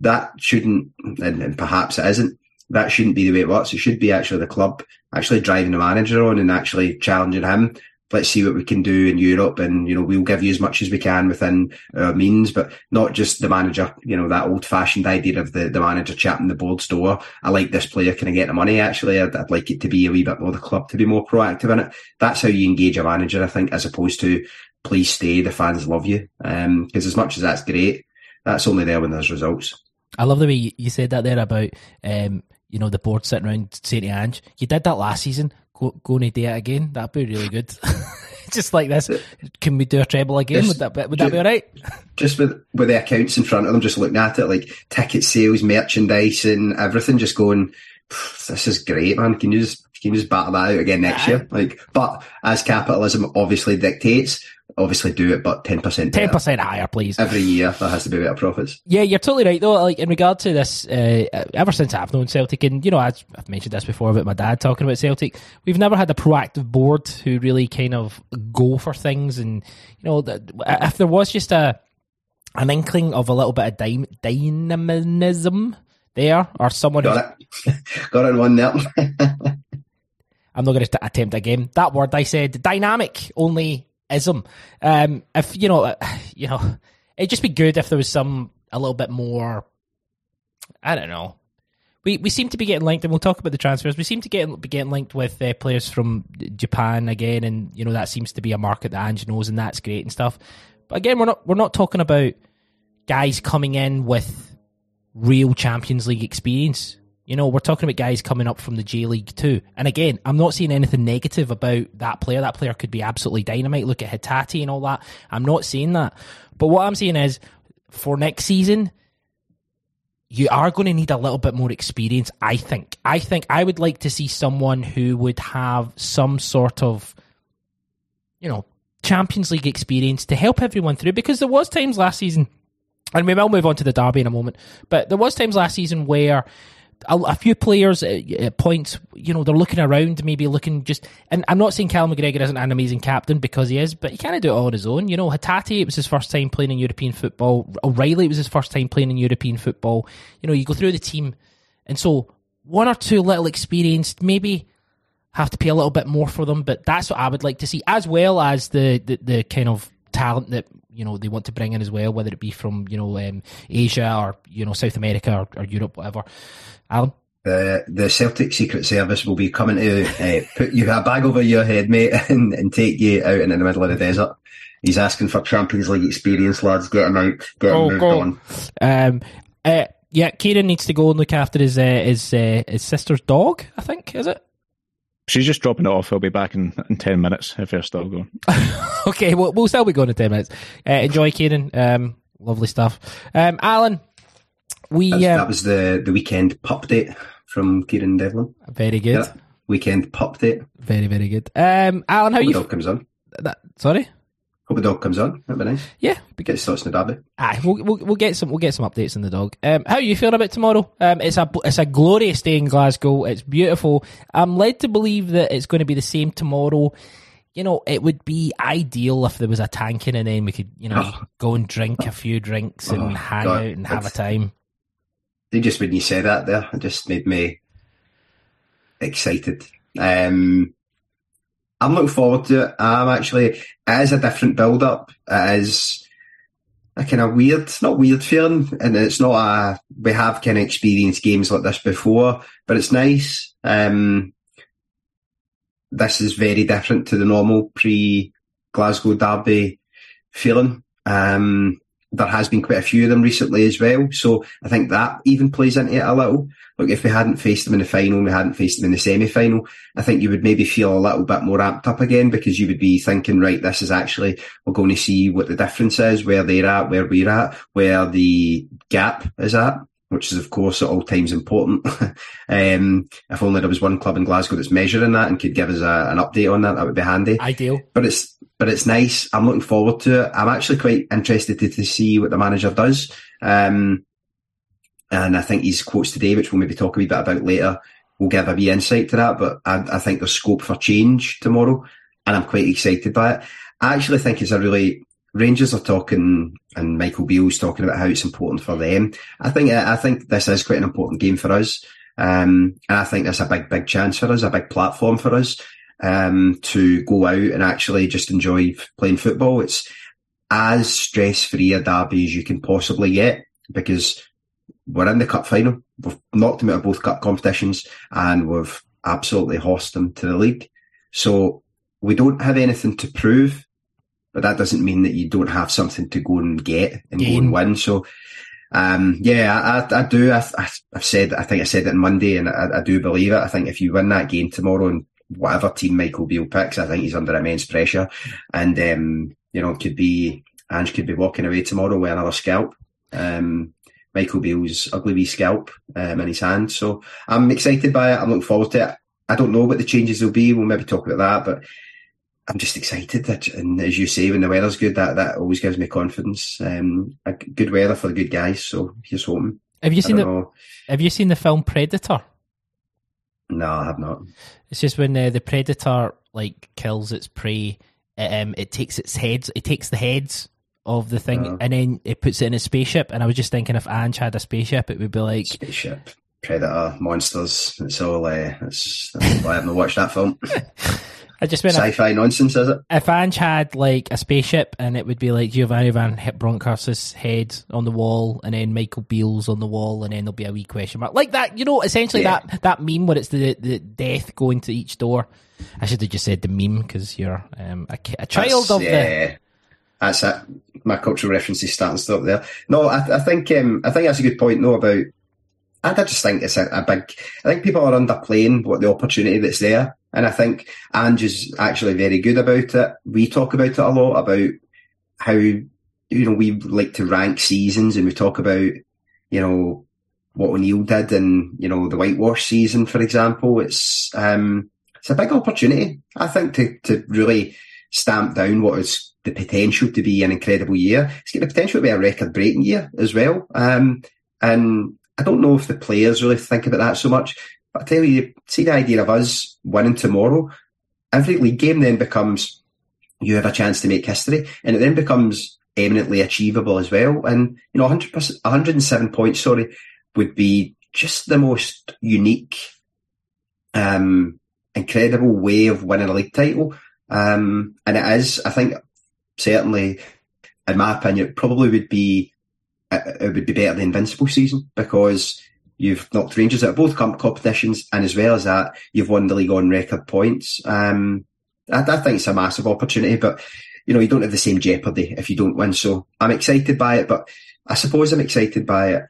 That shouldn't, and, and perhaps it isn't that shouldn't be the way it works. It should be actually the club actually driving the manager on and actually challenging him. Let's see what we can do in Europe, and you know we'll give you as much as we can within our means, but not just the manager. You know that old-fashioned idea of the the manager chatting the board's door. I like this player. Can I get the money? Actually, I'd, I'd like it to be a wee bit more the club to be more proactive in it. That's how you engage a manager, I think, as opposed to please stay. The fans love you, because um, as much as that's great, that's only there when there's results. I love the way you said that there about um, you know, the board sitting around saying to Ange, you did that last season, go, go and do it again. That'd be really good. just like this, can we do a treble again? Just, would that be, would that be all right? Just with, with the accounts in front of them, just looking at it, like ticket sales, merchandise and everything, just going, this is great, man. Can you just, can you just battle that out again next yeah. year? Like, but as capitalism obviously dictates, obviously do it, but 10% Ten percent higher, please. Every year there has to be better profits. Yeah, you're totally right though. Like in regard to this, uh, ever since I've known Celtic, and you know, I've, I've mentioned this before about my dad talking about Celtic. We've never had a proactive board who really kind of go for things, and you know, if there was just a an inkling of a little bit of dy- dynamism there, or someone got it, got it one there. I'm not going to attempt again. That word I said, dynamic, only ism. Um, if you know, you know, it'd just be good if there was some a little bit more. I don't know. We we seem to be getting linked, and we'll talk about the transfers. We seem to get be getting linked with uh, players from Japan again, and you know that seems to be a market that Ange knows, and that's great and stuff. But again, we're not we're not talking about guys coming in with real Champions League experience. You know, we're talking about guys coming up from the J League too. And again, I'm not seeing anything negative about that player. That player could be absolutely dynamite. Look at Hatate and all that. I'm not saying that. But what I'm saying is, for next season, you are going to need a little bit more experience, I think. I think I would like to see someone who would have some sort of, you know, Champions League experience to help everyone through because there was times last season, and we will move on to the derby in a moment, but there was times last season where a, a few players at, at, points, you know, they're looking around, maybe looking just. And I'm not saying Cal McGregor isn't an amazing captain because he is, but he kind of do it all on his own. You know, Hatate, it was his first time playing in European football. O'Riley, it was his first time playing in European football. You know, you go through the team, and so one or two little experienced, maybe have to pay a little bit more for them, but that's what I would like to see, as well as the the, the kind of talent that you know they want to bring in as well, whether it be from you know um, Asia or you know South America or, or Europe, whatever. Alan? The the Celtic Secret Service will be coming to uh, put you a bag over your head, mate, and, and take you out in the middle of the desert. He's asking for Champions League experience, lads. Get him out. Get him oh, moved go. on. Um, uh, yeah, Kieran needs to go and look after his uh, his uh, his sister's dog. I think is it. She's just dropping it off. He'll be back in, in 10 minutes if they're still going. okay, well, we'll still be going in 10 minutes. Uh, enjoy, Kieran. Um, lovely stuff. Um, Alan, we um, that was the the weekend pup date from Kieran Devlin. Very good. Yeah. Weekend pup date. Very, very good. Um, Alan, how Hope you? the dog comes on. that, sorry. Hope the dog comes on. That'd be nice. Yeah, we Get thoughts on the derby. Aye, we'll, we'll we'll get some we'll get some updates on the dog. Um, how are you feeling about tomorrow? Um, it's a it's a glorious day in Glasgow. It's beautiful. I'm led to believe that it's going to be the same tomorrow. You know, it would be ideal if there was a tanking and then we could, you know, go and drink a few drinks and Oh, hang God. out and have a time. They just when you say that there, it just made me excited. Um, I'm looking forward to it. I'm actually it is a different build up. It is a kind of weird, not weird feeling, and it's not a we have kind of experienced games like this before, but it's nice. Um, this is very different to the normal pre Glasgow Derby feeling. Um, there has been quite a few of them recently as well. So I think that even plays into it a little. Look, if we hadn't faced them in the final, we hadn't faced them in the semi-final, I think you would maybe feel a little bit more amped up again because you would be thinking, right, this is actually, we're going to see what the difference is, where they're at, where we're at, where the gap is at, which is of course at all times important. um, if only there was one club in Glasgow that's measuring that and could give us a, an update on that, that would be handy Ideal. but it's but it's nice. I'm looking forward to it. I'm actually quite interested to, to see what the manager does. Um, and I think his quotes today, which we'll maybe talk a wee bit about later, will give a wee insight to that. But I, I think there's scope for change tomorrow, and I'm quite excited by it. I actually think it's a really Rangers are talking, and Michael Beale's talking about how it's important for them. I think I think this is quite an important game for us, um, and I think that's a big, big chance for us, a big platform for us um, to go out and actually just enjoy playing football. It's as stress free a derby as you can possibly get because we're in the cup final. We've knocked them out of both cup competitions and we've absolutely horsed them to the league. So we don't have anything to prove, but that doesn't mean that you don't have something to go and get and go and win. So, um, yeah, I, I do. I, I've said, I think I said it on Monday and I, I do believe it. I think if you win that game tomorrow and whatever team Michael Beale picks, I think he's under immense pressure. And, um, you know, could be, Ange could be walking away tomorrow with another scalp. Um, Michael Beale's ugly wee scalp um, in his hand. So I'm excited by it. I'm looking forward to it. I don't know what the changes will be. We'll maybe talk about that, but I'm just excited. That, and as you say, when the weather's good, that, that always gives me confidence. Um, good weather for the good guys. So here's hoping. Have you I seen the know. Have you seen the film Predator? No, I have not. It's just when uh, the predator like kills its prey, um, it takes its heads, it takes the heads of the thing, Oh. and then it puts it in a spaceship. And I was just thinking, if Ange had a spaceship, it would be like, Spaceship, Predator, monsters. It's all. Uh, it's, that's why I haven't watched that film. I just went, Sci-fi nonsense, is it? if Ange had like a spaceship, and it would be like Giovanni Van Bronckhorst's head on the wall, and then Michael Beale's on the wall, and then there'll be a wee question mark like that. You know, essentially Yeah. that that meme where it's the the death going to each door. I should have just said the meme because you're um, a, a child That's- of the. That's it. My cultural references starting to stop there. No, I, I think um, I think that's a good point. though about. I I just think it's a, a big. I think people are underplaying what the opportunity that's there, and I think Ange is actually very good about it. We talk about it a lot about how you know we like to rank seasons, and we talk about you know what O'Neill did in you know the whitewash season, for example. It's um, it's a big opportunity, I think, to to really stamp down what is the potential to be an incredible year. It's got the potential to be a record breaking year as well. Um, and I don't know if the players really think about that so much. But I tell you, see the idea of us winning tomorrow, every league game then becomes you have a chance to make history, and it then becomes eminently achievable as well. And you know, 100 107 points, sorry, would be just the most unique, um, incredible way of winning a league title. Um, and it is, I think, certainly, in my opinion, it probably would be it would be better than Invincible season because you've knocked Rangers out of both comp competitions, and as well as that, you've won the league on record points. Um, I, I think it's a massive opportunity, but you know you don't have the same jeopardy if you don't win. So I'm excited by it, but I suppose I'm excited by it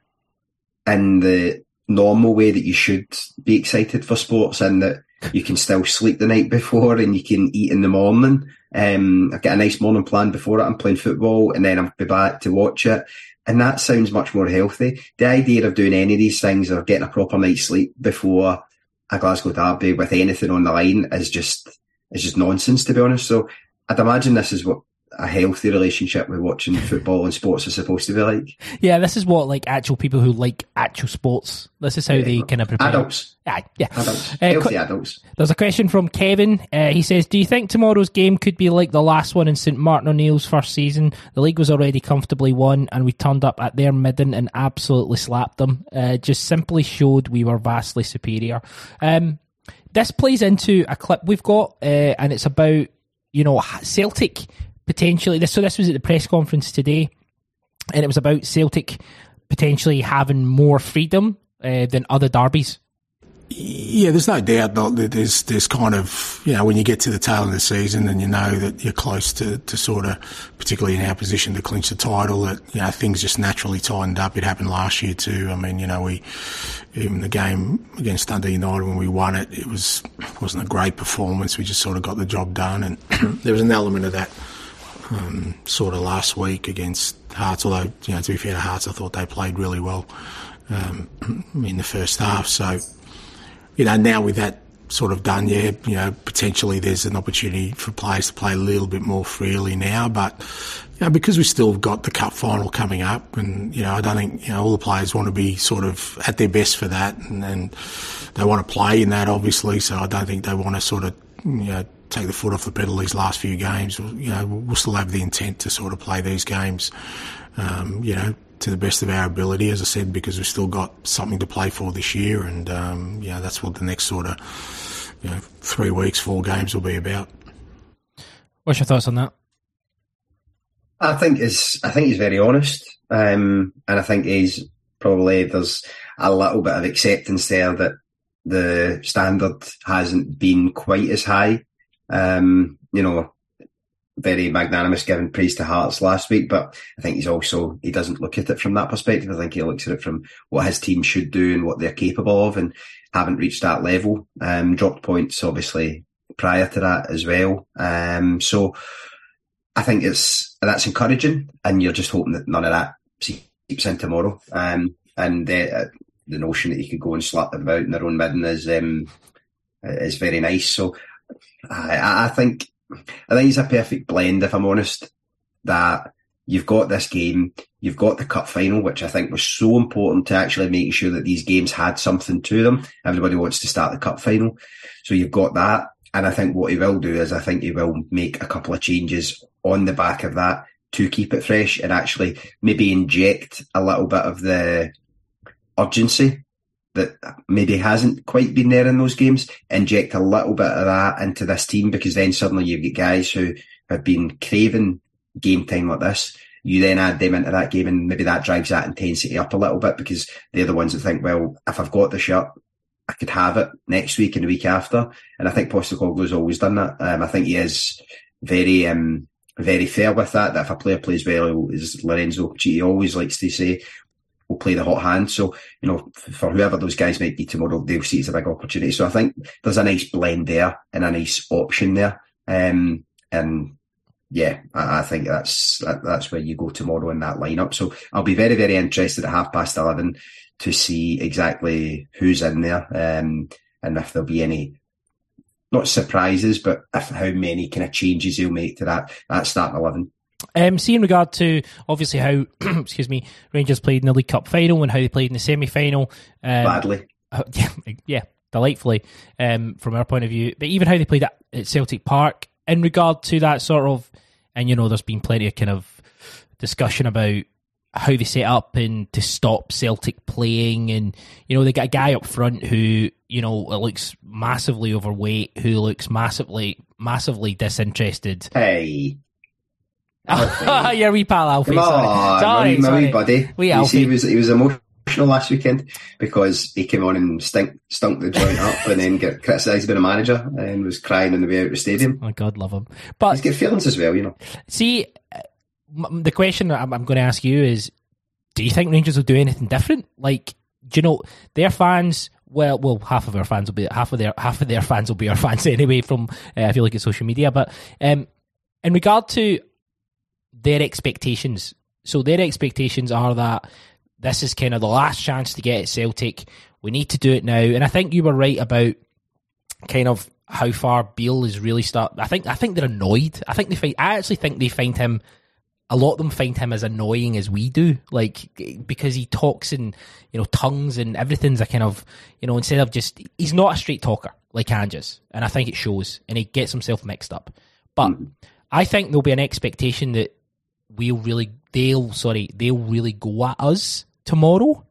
in the normal way that you should be excited for sports, and that you can still sleep the night before and you can eat in the morning. Um, I get a nice morning plan before it. I'm playing football, and then I'll be back to watch it. And that sounds much more healthy. The idea of doing any of these things or getting a proper night's sleep before a Glasgow derby with anything on the line is just is just nonsense to be honest. So I'd imagine this is what a healthy relationship with watching football and sports is supposed to be like. Yeah, this is what like actual people who like actual sports. This is how they kind of prepare. Adults. Yeah, yeah. Adults. Uh, healthy qu- adults. There's a question from Kevin. Uh, he says, "Do you think tomorrow's game could be like the last one in St Martin O'Neill's first season? The league was already comfortably won, and we turned up at their midden and absolutely slapped them. Uh, just simply showed we were vastly superior." Um, this plays into a clip we've got, uh, and it's about you know Celtic potentially. This so this was at the press conference today, and it was about Celtic potentially having more freedom uh, than other derbies. Yeah, there's no doubt that there's there's kind of you know when you get to the tail of the season and you know that you're close to, to sort of particularly in our position to clinch the title that you know things just naturally tightened up. It happened last year too. I mean you know we even the game against Dundee United when we won it it was wasn't a great performance. We just sort of got the job done and there was an element of that um, sort of last week against Hearts. Although you know to be fair to Hearts I thought they played really well um, in the first half. So you know, now with that sort of done, yeah, you know, potentially there's an opportunity for players to play a little bit more freely now. But, you know, because we've still got the cup final coming up and, you know, I don't think, you know, all the players want to be sort of at their best for that and, and they want to play in that, obviously. So I don't think they want to sort of, you know, take the foot off the pedal these last few games. You know, we'll still have the intent to sort of play these games, um, you know, to the best of our ability, as I said, because we've still got something to play for this year, and um, you know that's what the next sort of you know three weeks, four games will be about. What's your thoughts on that? I think is I think he's very honest, um, and I think he's probably there's a little bit of acceptance there that the standard hasn't been quite as high. Um, you know, very magnanimous giving praise to Hearts last week, but I think he's also he doesn't look at it from that perspective. I think he looks at it from what his team should do and what they're capable of, and haven't reached that level. Um, dropped points obviously prior to that as well. Um, so I think it's that's encouraging, and you're just hoping that none of that seeps in tomorrow. Um, and the, the notion that you could go and slap them about in their own midden is um, is very nice. So I, I think I think it's a perfect blend, if I'm honest, that you've got this game, you've got the cup final, which I think was so important to actually making sure that these games had something to them. Everybody wants to start the cup final. So you've got that. And I think what he will do is I think he will make a couple of changes on the back of that to keep it fresh and actually maybe inject a little bit of the urgency that maybe hasn't quite been there in those games, inject a little bit of that into this team because then suddenly you've got guys who have been craving game time like this. You then add them into that game and maybe that drives that intensity up a little bit because they're the ones that think, well, if I've got the shirt, I could have it next week and the week after. And I think Postecoglou's always done that. Um, I think he is very, um, very fair with that, that if a player plays well, as Lorenzo he always likes to say, will play the hot hand. So, you know, for whoever those guys might be tomorrow, they'll see it's a big opportunity. So I think there's a nice blend there and a nice option there. Um, and yeah, I, I think that's that, that's where you go tomorrow in that lineup. So I'll be very, very interested at half past 11 to see exactly who's in there um, and if there'll be any not surprises, but if, how many kind of changes he'll make to that that starting eleven. Um, see, in regard to obviously how, excuse me, Rangers played in the League Cup final and how they played in the semi final. Um, Badly. Yeah, yeah, delightfully um, from our point of view. But even how they played at, at Celtic Park, in regard to that sort of, and you know, there's been plenty of kind of discussion about how they set up and to stop Celtic playing. And, you know, they got a guy up front who, you know, looks massively overweight, who looks massively, massively disinterested. Hey. Yeah, wee pal Alfie. Come sorry. on, sorry, my, sorry. buddy. You Alfie. see, he was he was emotional last weekend because he came on and stink, stunk the joint up, and then get criticised by the manager and was crying on the way out of the stadium. Oh, God love him. But He's got feelings as well, you know. See, uh, the question I'm, I'm going to ask you is: Do you think Rangers will do anything different? Like, do you know their fans? Well, well, half of our fans will be half of their half of their fans will be our fans anyway. From uh, if you look at social media, but um, in regard to their expectations, So their expectations are that this is kind of the last chance to get at Celtic. We need to do it now. And I think you were right about kind of how far Beale is really start. I think I think they're annoyed. I think they find. I actually think they find him. A lot of them find him as annoying as we do, like because he talks in you know tongues and everything's a kind of you know instead of just he's not a straight talker like Anges, and I think it shows, and he gets himself mixed up. But mm-hmm. I think there'll be an expectation that we'll really they'll sorry they'll really go at us tomorrow.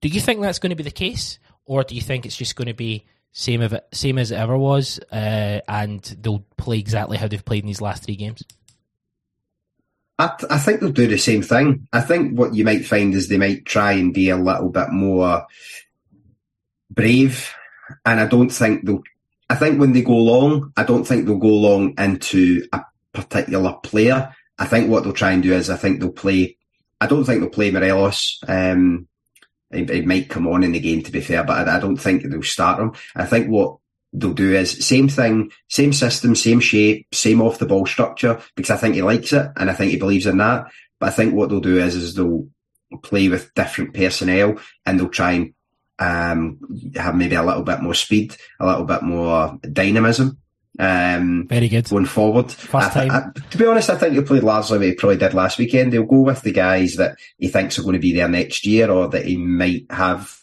Do you think that's going to be the case, or do you think it's just going to be same of it, same as it ever was, uh, and they'll play exactly how they've played in these last three games? I, th- I think they'll do the same thing. I think what you might find is they might try and be a little bit more brave, and I don't think they'll. I think when they go long, I don't think they'll go long into a particular player. I think what they'll try and do is I think they'll play. I don't think they'll play Morelos. Um, he, might come on in the game to be fair, but I, I don't think they'll start him. I think what they'll do is same thing, same system, same shape, same off the ball structure because I think he likes it and I think he believes in that. But I think what they'll do is is they'll play with different personnel and they'll try and um, have maybe a little bit more speed, a little bit more dynamism. Um, Very good. Going forward. First time. I, to be honest, I think he'll play largely what he probably did last weekend. He'll go with the guys that he thinks are going to be there next year or that he might have,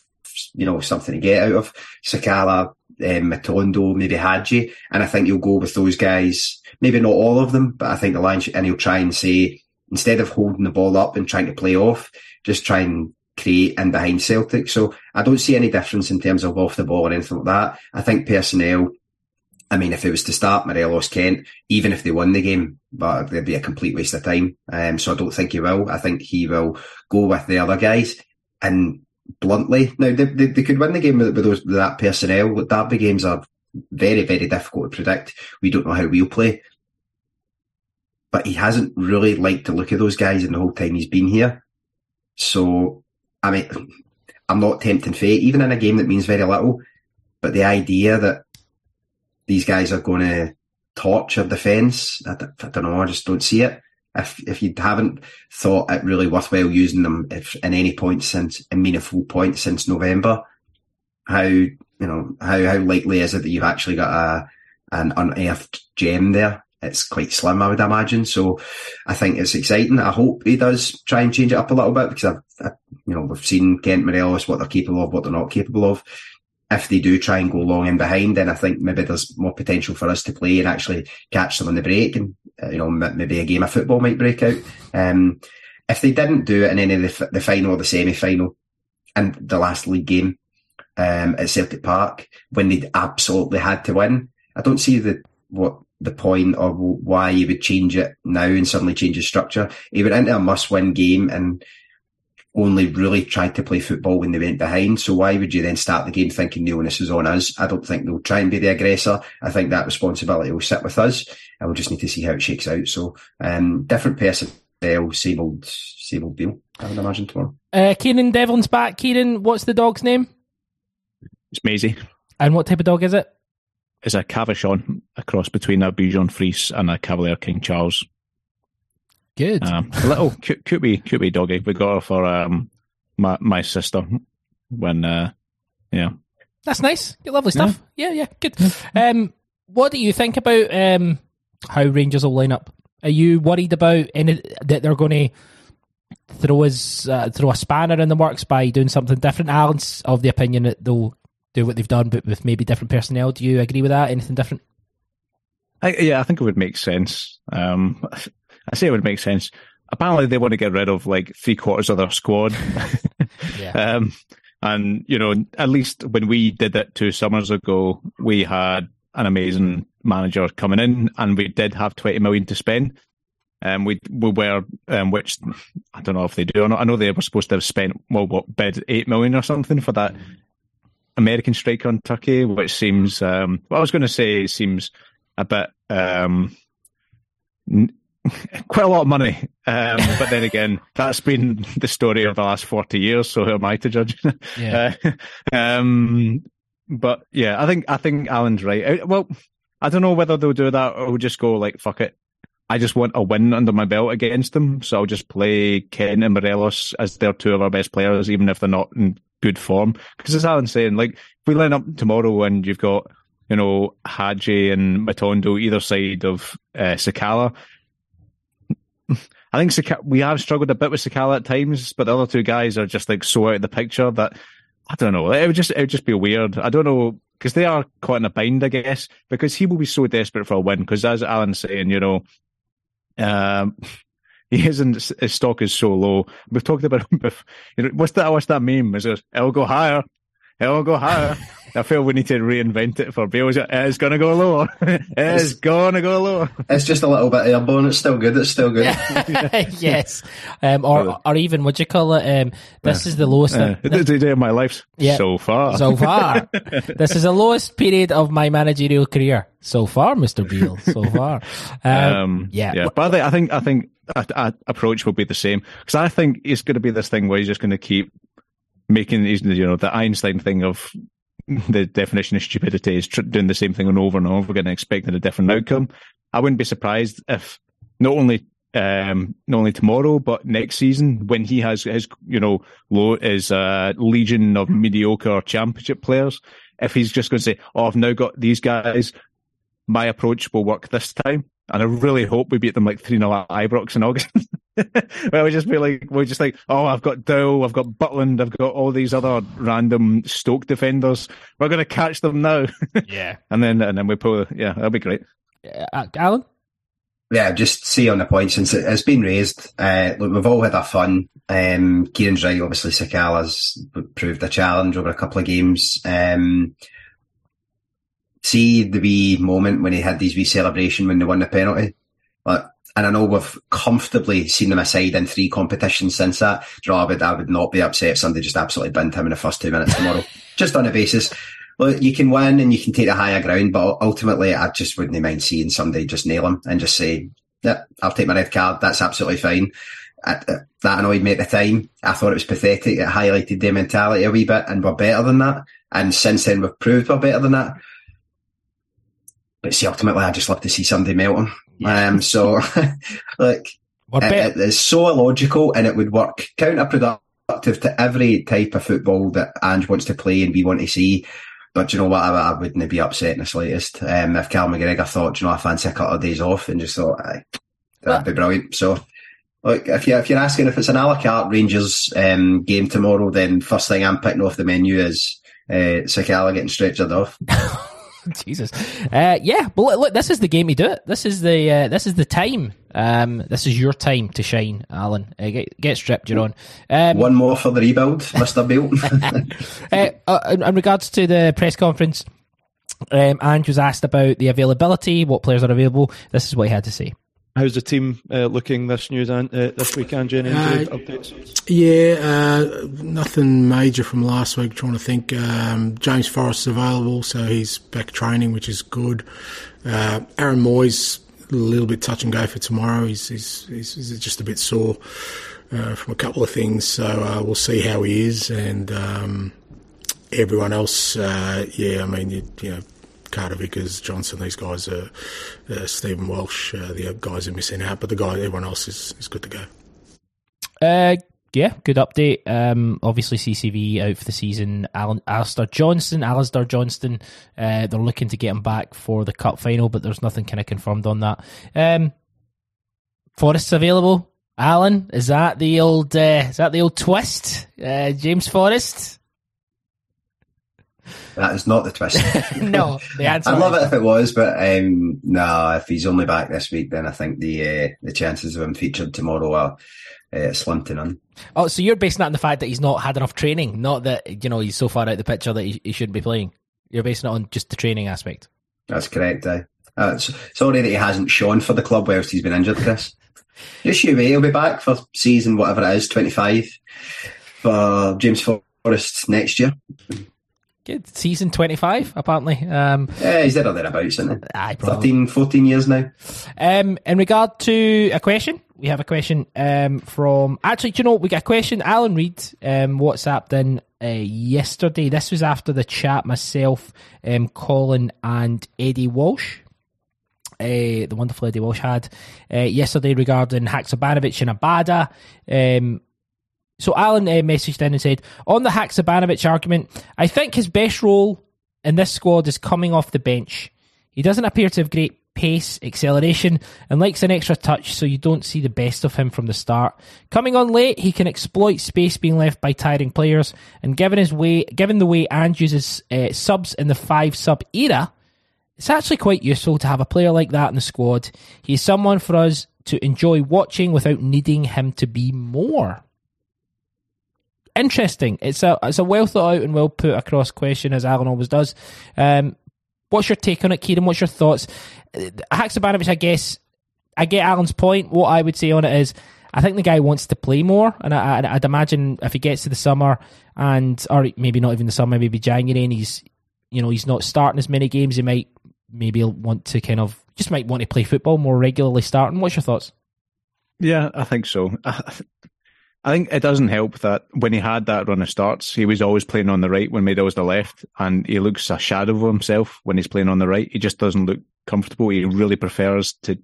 you know, something to get out of. Sakala, um, Matondo, maybe Hagi. And I think he'll go with those guys. Maybe not all of them, but I think the line, and he'll try and say, instead of holding the ball up and trying to play off, just try and create in behind Celtic. So I don't see any difference in terms of off the ball or anything like that. I think personnel, I mean, if it was to start Morelos Kent, even if they won the game, but it'd be a complete waste of time. Um, so I don't think he will. I think he will go with the other guys. And bluntly, now they, they, they could win the game with, with, those, with that personnel. Derby games are very, very difficult to predict. We don't know how we'll play. But he hasn't really liked to look at those guys in the whole time he's been here. So, I mean, I'm not tempting fate, even in a game that means very little. But the idea that these guys are going to torch our defence. I, I, don't know. I just don't see it. If if you haven't thought it really worthwhile using them if in any point since a meaningful point since November, how you know how how likely is it that you've actually got a an unearthed gem there? It's quite slim, I would imagine. So I think it's exciting. I hope he does try and change it up a little bit because I've, I, you know, we've seen Kent Morelos, what they're capable of, what they're not capable of if they do try and go long in behind, then I think maybe there's more potential for us to play and actually catch them on the break, and uh, you know maybe a game of football might break out. Um, if they didn't do it in any of the, the final or the semi final, and the last league game um, at Celtic Park when they absolutely had to win, I don't see the what the point or why you would change it now and suddenly change the structure. He went into a must-win game and only really tried to play football when they went behind. So why would you then start the game thinking the onus is on us? I don't think they'll try and be the aggressor. I think that responsibility will sit with us and we'll just need to see how it shakes out. So, um, different personnel, same old, same old deal, I would imagine tomorrow. Uh, Kieran Devlin's back. Kieran, what's the dog's name? It's Maisie. And what type of dog is it? It's a Cavachon, a cross between a Bichon Frise and a Cavalier King Charles. Good. Um, a little cute, cute, wee, cute wee doggy. We got her for um, my my sister when, uh, yeah. That's nice. Lovely stuff. Yeah, yeah, yeah good. Um, what do you think about um, how Rangers will line up? Are you worried about any that they're going to throw us uh, throw a spanner in the works by doing something different? Alan's of the opinion that they'll do what they've done, but with maybe different personnel. Do you agree with that? Anything different? I, yeah, I think it would make sense. Um, I say it would make sense. Apparently, they want to get rid of like three quarters of their squad. yeah. Um, and you know, at least when we did it two summers ago, we had an amazing manager coming in, and we did have twenty million to spend. Um, we we were, um, which I don't know if they do or not. I know they were supposed to have spent well, what bid eight million or something for that American striker on Turkey, which seems, um, what I was going to say it seems a bit um, quite a lot of money. Um, but then again, that's been the story of the last 40 years. So who am I to judge? Yeah. Uh, um, but yeah, I think, I think Alan's right. Uh, well, I don't know whether they'll do that or we'll just go like, fuck it. I just want a win under my belt against them. So I'll just play Kent and Morelos as they're two of our best players, even if they're not in good form. Because as Alan's saying, like if we line up tomorrow and you've got you know Hagi and Matondo either side of uh, Sakala. I think Sakala, we have struggled a bit with Sakala at times, but the other two guys are just like so out of the picture that I don't know. It would just it would just be weird. I don't know because they are quite in a bind, I guess, because he will be so desperate for a win. Because as Alan's saying, you know, um, he isn't his stock is so low. We've talked about him before. You know, what's that? What's that meme? Is it? It'll go higher. It'll go higher. I feel we need to reinvent it for Beale. It's going to go lower. It's going to go lower. It's just a little bit airborne. It's still good. It's still good. yes. Um, or, or even, what do you call it? Um, this is the lowest. Uh, the day of my life Yeah. so far. so far. this is the lowest period of my managerial career so far, Mr. Beale. So far. Um, Um, yeah. yeah. But I think I think I think a, a approach will be the same because I think it's going to be this thing where he's just going to keep making you know, the Einstein thing of the definition of stupidity is tr- doing the same thing over and over again, and expecting a different outcome. I wouldn't be surprised if not only um, not only tomorrow but next season when he has his you know low his uh, legion of mediocre championship players, if he's just going to say, "Oh, I've now got these guys," my approach will work this time. And I really hope we beat them like 3 0 at Ibrox in August. Where we just be like, we're just like, oh, I've got Dow, I've got Butland, I've got all these other random Stoke defenders. We're going to catch them now. yeah. and then, and then we pull, yeah, that'll be great. Uh, Alan? Yeah, just see on the point since it, it's been raised. Uh, look, we've all had our fun. Um, Kieran's right. Obviously, Sakala's proved a challenge over a couple of games. Um, see the wee moment when he had these wee celebration when they won the penalty. Like, and I know we've comfortably seen them aside in three competitions since that. You know, I would, I would not be upset if somebody just absolutely binned him in the first two minutes tomorrow, just on a basis. Look, you can win and you can take the higher ground, but ultimately, I just wouldn't mind seeing somebody just nail him and just say, "Yeah, I'll take my red card. That's absolutely fine." Uh, that annoyed me at the time. I thought it was pathetic. It highlighted their mentality a wee bit, and we're better than that. And since then, we've proved we're better than that. But see, ultimately, I just love to see somebody melt him. Um, so, like, it- it is so illogical and it would work counterproductive to every type of football that Ange wants to play and we want to see. But you know what? I, I wouldn't be upset in the slightest. Um, if Cal McGregor thought, you know, I fancy a couple of days off and just thought, aye, that'd be brilliant. So, like, if you if you're asking if it's an a la carte Rangers um, game tomorrow, then first thing I'm picking off the menu is uh, Sakala getting stretched off. Jesus. Uh, yeah, but look, look, this is the game to do it. This is the uh, this is the time. Um, this is your time to shine, Alan. Uh, get, get stripped, you're on. Um, One more for the rebuild, Mister Beale. uh, uh, in, in regards to the press conference, um, Ange was asked about the availability, what players are available. This is what he had to say. How's the team uh, looking this news and uh, this weekend? Any Uh, updates? Yeah, uh, nothing major from last week. Trying to think. Um, James Forrest's available, so he's back training, which is good. Uh, Aaron Mooy's, a little bit touch and go for tomorrow. He's, he's, he's, he's just a bit sore uh, from a couple of things, so uh, we'll see how he is. And um, everyone else, uh, yeah, I mean, you, you know, Carter Vickers, Johnston, these guys are uh, Stephen Welsh, uh, the guys are missing out, but the guy, everyone else is, is good to go. Uh, yeah, good update. Um, obviously CCV out for the season. Alan, Alistair Johnston, Alistair Johnston. Uh, they're looking to get him back for the cup final, but there's nothing kind of confirmed on that. Um, Forrest's available. Alan, is that the old? Uh, is that the old twist? Uh, James Forrest? That is not the twist. no, the answer. I'd love it if it was, but um, no. If he's only back this week, then I think the uh, the chances of him featured tomorrow are uh, slim to none. Oh, so you're basing that on the fact that he's not had enough training, not that you know he's so far out the picture that he, he shouldn't be playing. You're basing it on just the training aspect. That's correct. Uh, uh, sorry that he hasn't shown for the club whilst he's been injured, Chris. Just you wait, he'll be back for season whatever it is, twenty five for James Forrest next year. Good season twenty five, apparently. Um, Yeah, he's there or thereabouts, isn't he? aye, probably. 13, 14 years now. Um, in regard to a question, we have a question um, from. Actually, do you know we got a question? Alan Reed um, WhatsApped in uh, yesterday. This was after the chat. Myself, um, Colin, and Eddie Walsh. uh, the wonderful Eddie Walsh had uh, yesterday regarding Haksabanovic and Abada. Um, so Alan uh, messaged in and said, on the Haksabanovic argument, I think his best role in this squad is coming off the bench. He doesn't appear to have great pace, acceleration, and likes an extra touch, so you don't see the best of him from the start. Coming on late, he can exploit space being left by tiring players, and given his way, given the way and uses uh, subs in the five sub era, it's actually quite useful to have a player like that in the squad. He's someone for us to enjoy watching without needing him to be more. Interesting. It's a it's a well thought out and well put across question as Alan always does. Um, what's your take on it, Kieran? What's your thoughts? Haksabanovic, I guess, I get Alan's point. What I would say on it is, I think the guy wants to play more, and I, would imagine if he gets to the summer and, or maybe not even the summer, maybe January, and he's, you know, he's not starting as many games, he might maybe want to kind of just might want to play football more regularly. Starting, what's your thoughts? Yeah, I think so. Think it doesn't help that when he had that run of starts, he was always playing on the right when Maeda was the left, and he looks a shadow of himself when he's playing on the right. He just doesn't look comfortable. He really prefers to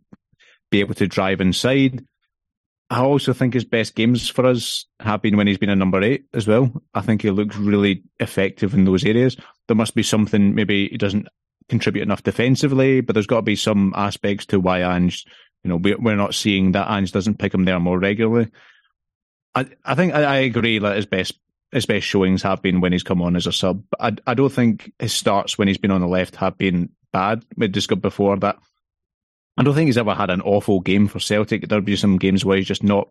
be able to drive inside. I also think his best games for us have been when he's been a number eight as well. I think he looks really effective in those areas. There must be something maybe he doesn't contribute enough defensively, but there's got to be some aspects to why Ange, you know, we're not seeing that Ange doesn't pick him there more regularly. I I think I, I agree that his best his best showings have been when he's come on as a sub. I I don't think his starts when he's been on the left have been bad. We discussed before that. I don't think he's ever had an awful game for Celtic. There'll be some games where he's just not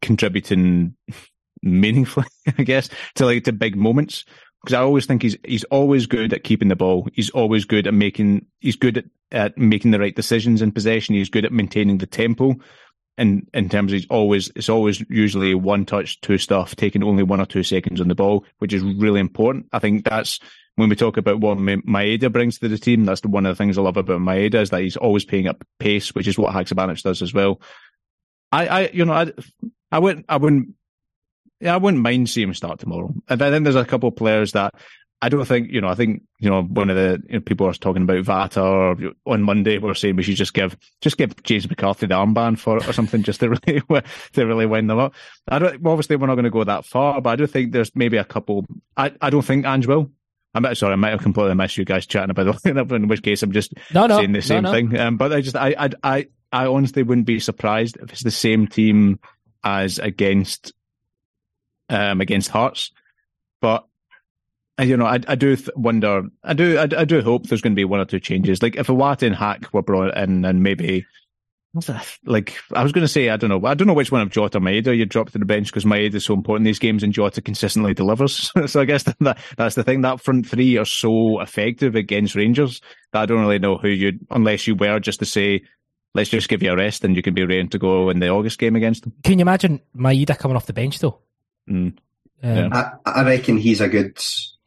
contributing meaningfully, I guess, to like to big moments. Because I always think he's he's always good at keeping the ball. He's always good at making he's good at, at making the right decisions in possession. He's good at maintaining the tempo. In in terms of always it's always usually one touch, two stuff, taking only one or two seconds on the ball, which is really important. I think that's when we talk about what Maeda brings to the team, that's one of the things I love about Maeda is that he's always paying up pace, which is what Haksabanovic does as well. I, I, you know, I, I wouldn't, I wouldn't, yeah, I wouldn't mind seeing him start tomorrow. And then there's a couple of players that I don't think, you know, I think, you know, one of the you know, people was talking about Vata or on Monday we are saying we should just give, just give James McCarthy the armband for it or something just to really, to really wind them up. I don't, obviously we're not going to go that far, but I do think there's maybe a couple, I, I don't think Ange will. I'm sorry, I might have completely missed you guys chatting about it. In which case, I'm just no, no, saying the same no, thing. Um, but I just, I, I, I, I honestly wouldn't be surprised if it's the same team as against, um, against Hearts. But you know, I, I do wonder, I do, I, I, do hope there's going to be one or two changes. Like if Iwata and Hack were brought in, and maybe like I was going to say, I don't know, I don't know which one of Jota Maeda you dropped to the bench because Maeda is so important in these games, and Jota consistently delivers. so I guess that that's the thing. That front three are so effective against Rangers that I don't really know who you, unless you were just to say, let's just give you a rest and you can be ready to go in the August game against them. Can you imagine Maeda coming off the bench though? Mm. Um, yeah. I, I reckon he's a good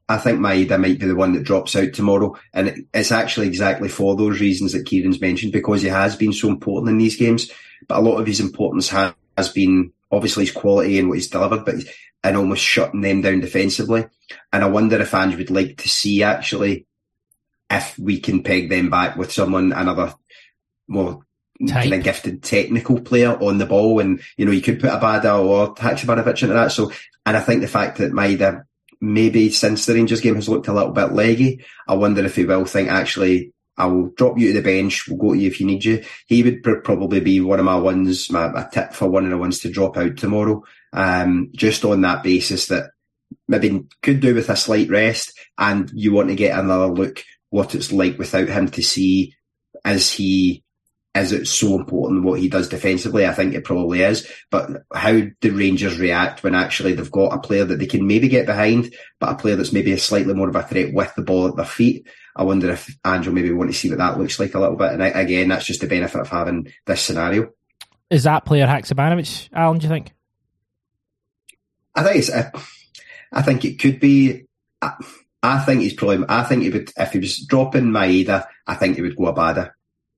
I think Maeda might be the one that drops out tomorrow. And it's actually exactly for those reasons that Kieran's mentioned, because he has been so important in these games. But a lot of his importance has, has been obviously his quality and what he's delivered, but and almost shutting them down defensively. And I wonder if Ange would like to see actually if we can peg them back with someone, another more kind of gifted technical player on the ball. And, you know, you could put Abada or Haksabanovic into that. So, and I think the fact that Maeda maybe since the Rangers game has looked a little bit leggy, I wonder if he will think actually I'll drop you to the bench. We'll go to you if you need you. He would pr- probably be one of my ones, my, my tip for one of the ones to drop out tomorrow. Um, just on that basis that maybe could do with a slight rest and you want to get another look what it's like without him to see as he is it so important what he does defensively? I think it probably is. But how do Rangers react when actually they've got a player that they can maybe get behind, but a player that's maybe a slightly more of a threat with the ball at their feet? I wonder if Andrew maybe want to see what that looks like a little bit. And again, that's just the benefit of having this scenario. Is that player Haksabanovic, Alan, do you think? I think it's, uh, I think it could be, I, I think he's probably, I think he would, if he was dropping Maeda, I think he would go Abada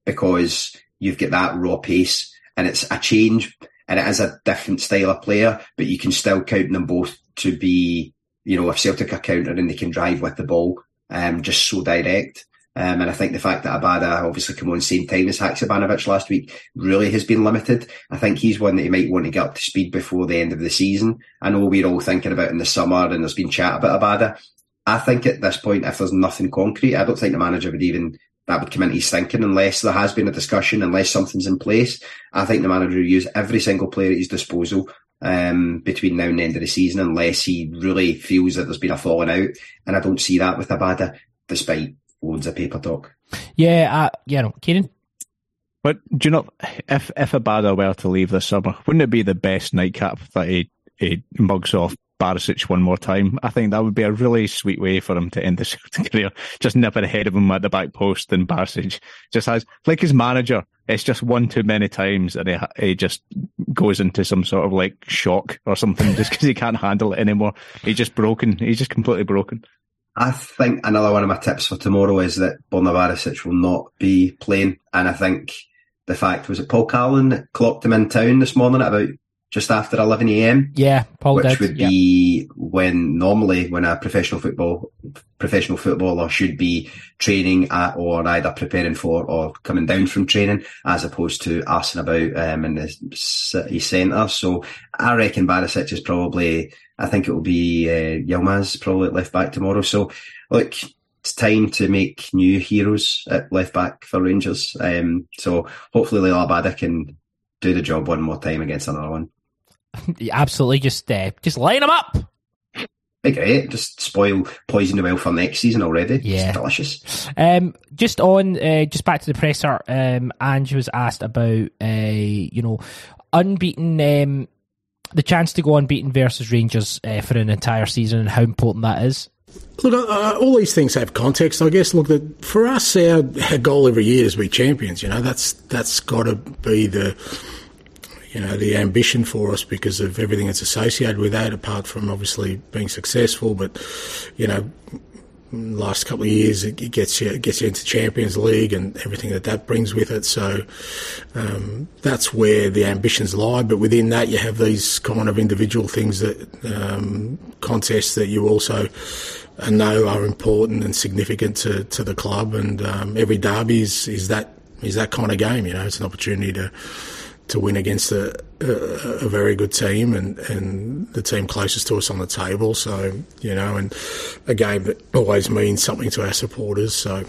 because you've got that raw pace and it's a change and it is a different style of player, but you can still count them both to be, you know, if Celtic are countering and they can drive with the ball, um, just so direct. Um, and I think the fact that Abada obviously came on same time as Haksabanovic last week really has been limited. I think he's one that you might want to get up to speed before the end of the season. I know we're all thinking about in the summer and there's been chat about Abada. I think at this point, if there's nothing concrete, I don't think the manager would even that would come into his thinking unless there has been a discussion, unless something's in place. I think the manager will use every single player at his disposal um, between now and the end of the season, unless he really feels that there's been a falling out. And I don't see that with Abada, despite loads of paper talk. Yeah, uh, you know, Kieran. But do you know if if Abada were to leave this summer, wouldn't it be the best nightcap that he he mugs off Barisic one more time? I think that would be a really sweet way for him to end his career. Just nip it ahead of him at the back post, and Barisic just has like his manager. It's just one too many times, and he, he just goes into some sort of like shock or something just because he can't handle it anymore. He's just broken. He's just completely broken. I think another one of my tips for tomorrow is that Borna will not be playing. And I think the fact was it Paul Carlin clocked him in town this morning at about just after 11 a.m. Yeah, Paul which did. would be when normally when a professional football professional footballer should be training at or either preparing for or coming down from training as opposed to asking about um, in the city centre. So I reckon Barisic is probably I think it will be uh, Yilmaz probably at left back tomorrow. So look, it's time to make new heroes at left back for Rangers. Um, so hopefully Liel Abada can do the job one more time against another one. Absolutely, just uh, just line them up. Be great. Just spoil poison the well for next season already. Yeah. It's delicious. Um, just on, uh, just back to the presser. Um, Ange was asked about, uh, you know, unbeaten. Um, the chance to go unbeaten versus Rangers uh, for an entire season and how important that is. Look, uh, all these things have context, I guess. Look, the, for us, our, our goal every year is to be champions. You know, that's that's got to be the you know the ambition for us because of everything that's associated with that. Apart from obviously being successful, but you know, last couple of years it gets you it gets you into Champions League and everything that that brings with it. So um, that's where the ambitions lie. But within that, you have these kind of individual things that um, contests that you also know are important and significant to, to the club. And um, every derby is, is that is that kind of game. You know, it's an opportunity to to win against a, a, a, very good team and, and the team closest to us on the table. So, you know, and a game that always means something to our supporters. So,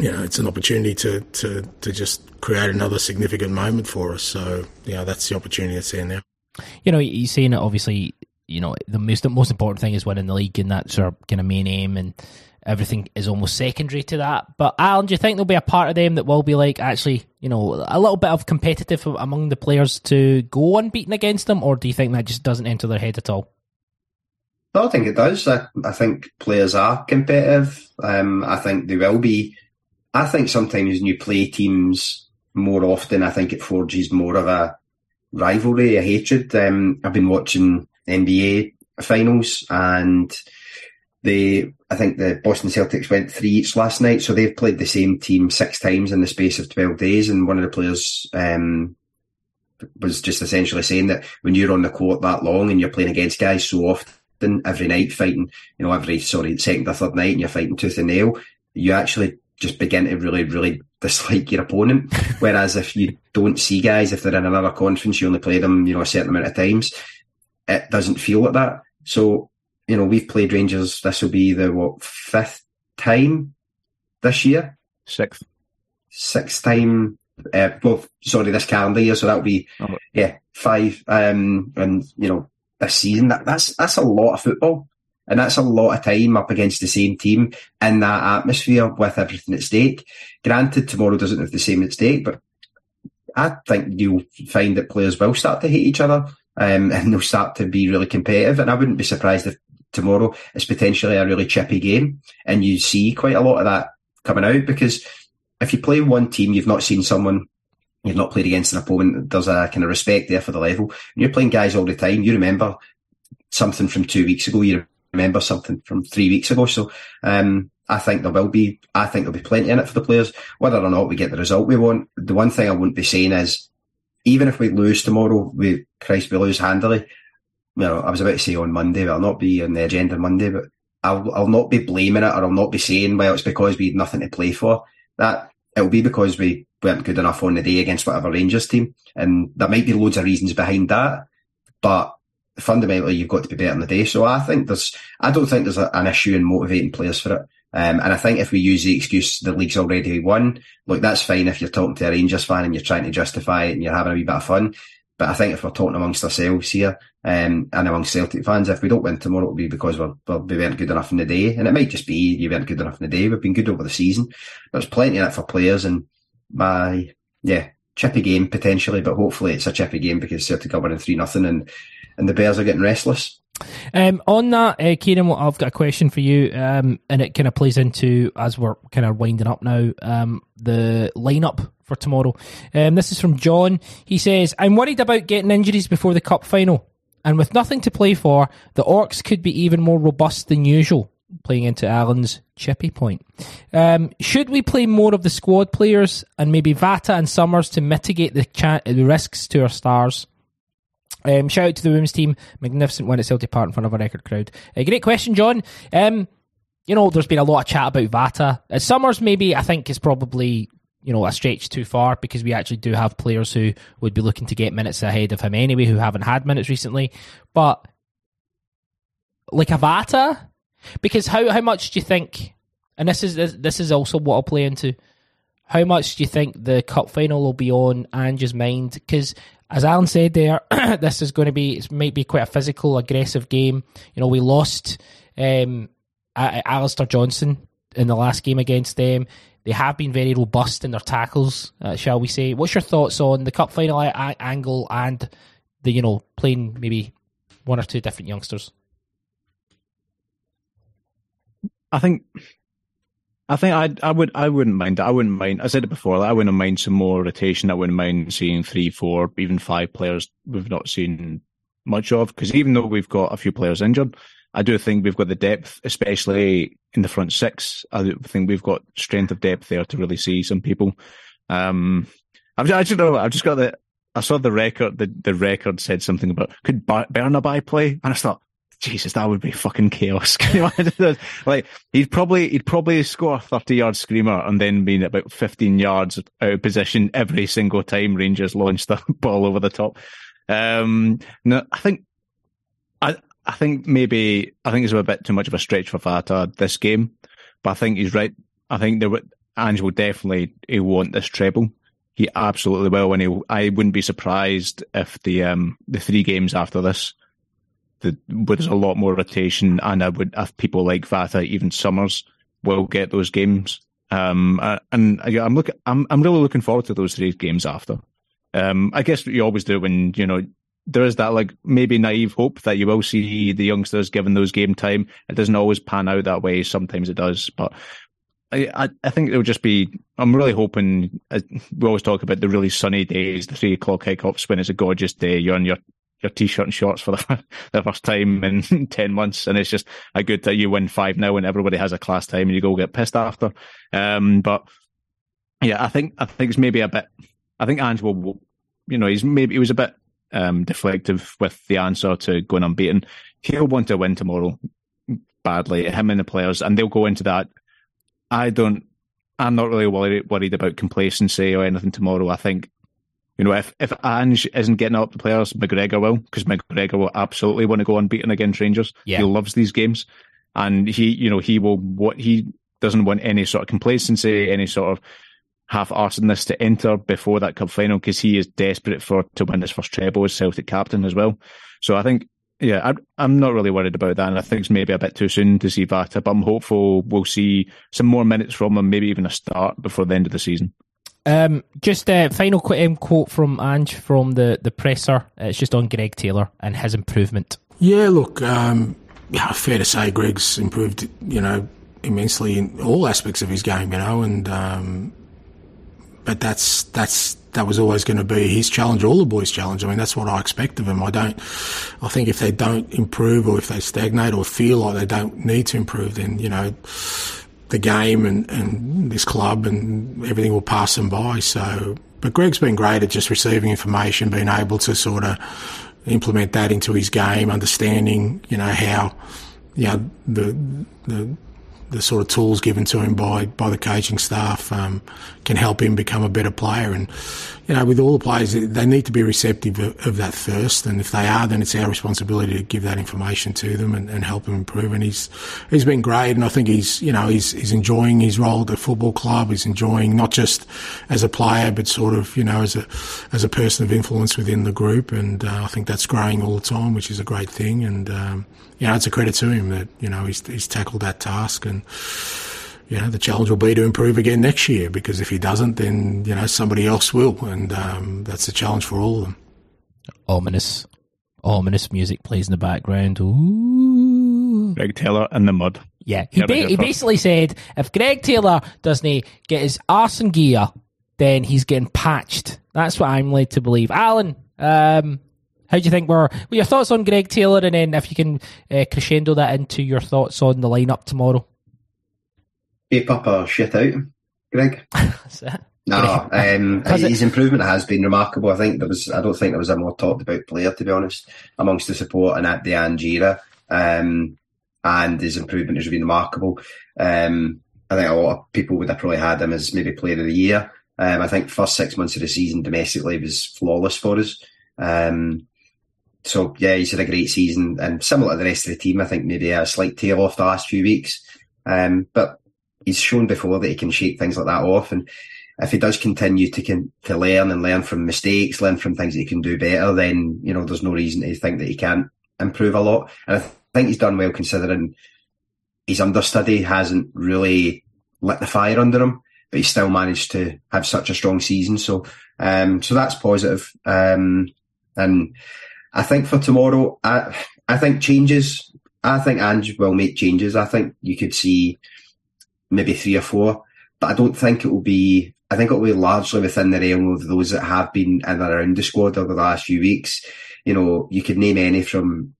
you know, it's an opportunity to, to, to just create another significant moment for us. So, you know, that's the opportunity that's in there now. You know, you're saying it obviously, you know, the most, the most important thing is winning the league and that's our kind of main aim and everything is almost secondary to that. But Allan, do you think there'll be a part of them that will be like actually, you know, a little bit of competitive among the players to go unbeaten against them, or do you think that just doesn't enter their head at all? No, I think it does. I, I think players are competitive. Um, I think they will be. I think sometimes when you play teams more often, I think it forges more of a rivalry, a hatred. Um, I've been watching NBA finals and they, I think the Boston Celtics went three each last night, so they've played the same team six times in the space of 12 days. And one of the players, um, was just essentially saying that when you're on the court that long and you're playing against guys so often every night fighting, you know, every, sorry, second or third night and you're fighting tooth and nail, you actually just begin to really, really dislike your opponent. Whereas if you don't see guys, if they're in another conference, you only play them, you know, a certain amount of times, it doesn't feel like that. So you know, we've played Rangers. This will be the what fifth time this year, sixth, sixth time. Uh, well, sorry, this calendar year, so that'll be oh. yeah five. Um, and you know, this season that that's that's a lot of football, and that's a lot of time up against the same team in that atmosphere with everything at stake. Granted, tomorrow doesn't have the same at stake, but I think you'll find that players will start to hate each other. Um, and they'll start to be really competitive. And I wouldn't be surprised if tomorrow is potentially a really chippy game. And you see quite a lot of that coming out because if you play one team, you've not seen someone, you've not played against an opponent, there's a kind of respect there for the level. When you're playing guys all the time, you remember something from two weeks ago, you remember something from three weeks ago. So, um, I think there will be, I think there'll be plenty in it for the players. Whether or not we get the result we want, the one thing I wouldn't be saying is, even if we lose tomorrow, we, Christ, we lose handily, you know, I was about to say on Monday, but I'll not be on the agenda Monday, but I'll, I'll not be blaming it or I'll not be saying, well, it's because we had nothing to play for. That it'll be because we weren't good enough on the day against whatever Rangers team. And there might be loads of reasons behind that, but fundamentally you've got to be better on the day. So I think there's, I don't think there's a, an issue in motivating players for it. Um, and I think if we use the excuse the league's already won, look, that's fine if you're talking to a Rangers fan and you're trying to justify it and you're having a wee bit of fun. But I think if we're talking amongst ourselves here, um, and amongst Celtic fans, if we don't win tomorrow, it'll be because we're, we're, we weren't good enough in the day. And it might just be you weren't good enough in the day. We've been good over the season. There's plenty in it for players and my, yeah, chippy game potentially, but hopefully it's a chippy game because Celtic are winning 3 nothing and, and the Bears are getting restless. Um, on that, uh, Kieran, I've got a question for you, um, and it kind of plays into as we're kind of winding up now. Um, the lineup for tomorrow. Um, this is from John. He says, "I'm worried about getting injuries before the cup final, and with nothing to play for, the Orcs could be even more robust than usual." Playing into Allan's chippy point. Um, should we play more of the squad players and maybe Vata and Summers to mitigate the, cha- the risks to our stars? Um, shout out to the women's team. Magnificent win at Celtic Park in front of a record crowd. Uh, great question, John. Um, you know, there's been a lot of chat about Vata. Summers, maybe, I think, is probably, you know, a stretch too far because we actually do have players who would be looking to get minutes ahead of him anyway, who haven't had minutes recently. But, like a Vata, because how, how much do you think, and this is, this, this is also what I'll play into, how much do you think the cup final will be on Ange's mind? Because as Allan said there, this is going to be it might be quite a physical, aggressive game. You know, we lost um, Alistair Johnston in the last game against them. They have been very robust in their tackles, uh, shall we say? What's your thoughts on the cup final angle and the you know playing maybe one or two different youngsters? I think I think I I would I wouldn't mind. I wouldn't mind. I said it before. I wouldn't mind some more rotation. I wouldn't mind seeing three, four, even five players we've not seen much of. Because even though we've got a few players injured, I do think we've got the depth, especially in the front six. I think we've got strength of depth there to really see some people. Um, I've I just know I've just got the. I saw the record. The, the record said something about could Bernabei play, and I thought Jesus, that would be fucking chaos. like he'd probably he'd probably score a thirty yard screamer and then be about fifteen yards out of position every single time Rangers launched the ball over the top. Um, no, I think I I think maybe I think it's a bit too much of a stretch for Vata this game, but I think he's right. I think there would Ange will definitely he want this treble. He absolutely will, and he I wouldn't be surprised if the um the three games after this the, there's a lot more rotation, and I would if people like Vata, even Summers, will get those games. Um, uh, and I, am looking, I'm I'm really looking forward to those three games after. Um, I guess what you always do when you know there is that like maybe naive hope that you will see the youngsters given those game time. It doesn't always pan out that way. Sometimes it does, but I, I, think it'll just be. I'm really hoping. Uh, we always talk about the really sunny days, the three o'clock kickoffs when it's a gorgeous day. You're on your your t-shirt and shorts for the, the first time in 10 months. And it's just a good that you win five now and everybody has a class time and you go get pissed after. Um, but yeah, I think, I think it's maybe a bit, I think Ange will, you know, he's maybe, he was a bit, um, deflective with the answer to going unbeaten. He'll want to win tomorrow badly, him and the players, and they'll go into that. I don't, I'm not really worried, worried about complacency or anything tomorrow. I think you know, if, if Ange isn't getting up the players, McGregor will, because McGregor will absolutely want to go unbeaten against Rangers. Yeah. He loves these games. And he, you know, he will, what he doesn't want any sort of complacency, any sort of half arsedness to enter before that cup final, because he is desperate for to win his first treble as Celtic captain as well. So I think, yeah, I'm, I'm not really worried about that. And I think it's maybe a bit too soon to see Vata, but I'm hopeful we'll see some more minutes from him, maybe even a start before the end of the season. Um, just a final um, quote from Ange from the, the presser. It's just on Greg Taylor and his improvement. Yeah, look, um, yeah, fair to say Greg's improved, you know, immensely in all aspects of his game, you know, and um, but that's that's that was always going to be his challenge, all the boys' challenge. I mean, that's what I expect of him. I don't. I think if they don't improve, or if they stagnate, or feel like they don't need to improve, then you know the game and, and this club and everything will pass them by. So, but Greg's been great at just receiving information, being able to sort of implement that into his game, understanding, you know, how, you know, the, the the sort of tools given to him by, by the coaching staff um, can help him become a better player. And, you know, with all the players, they need to be receptive of, of that first. And if they are, then it's our responsibility to give that information to them and, and, help them improve. And he's, he's been great. And I think he's, you know, he's, he's enjoying his role at the football club. He's enjoying not just as a player, but sort of, you know, as a, as a person of influence within the group. And uh, I think that's growing all the time, which is a great thing. And, um, you know, it's a credit to him that, you know, he's, he's tackled that task and, you know, the challenge will be to improve again next year because if he doesn't, then, you know, somebody else will. And um, that's the challenge for all of them. Ominous, ominous music plays in the background. Ooh. Greg Taylor in the mud. Yeah. He, ba- he basically said if Greg Taylor doesn't get his arse in gear, then he's getting patched. That's what I'm led to believe. Allan, um, how do you think were, were your thoughts on Greg Taylor, and then if you can uh, crescendo that into your thoughts on the lineup tomorrow? Ape up or shit out, Greg. No, um, his improvement has been remarkable. I think there was. I don't think there was a more talked about player, to be honest, amongst the support and at the Angira. Um, and his improvement has been remarkable. Um, I think a lot of people would have probably had him as maybe player of the year. Um, I think first six months of the season domestically was flawless for us. Um, so yeah, he's had a great season and similar to the rest of the team. I think maybe a slight tail off the last few weeks. Um, but he's shown before that he can shake things like that off. And if he does continue to can, to learn and learn from mistakes, learn from things that he can do better, then you know there's no reason to think that he can't improve a lot. And I think he's done well considering his understudy hasn't really lit the fire under him, but he still managed to have such a strong season. So, um, so that's positive. Um, and I think for tomorrow, I I think changes. I think Ange will make changes. I think you could see maybe three or four, but I don't think it will be. I think it will be largely within the realm of those that have been in and around the squad over the last few weeks. You know, you could name any from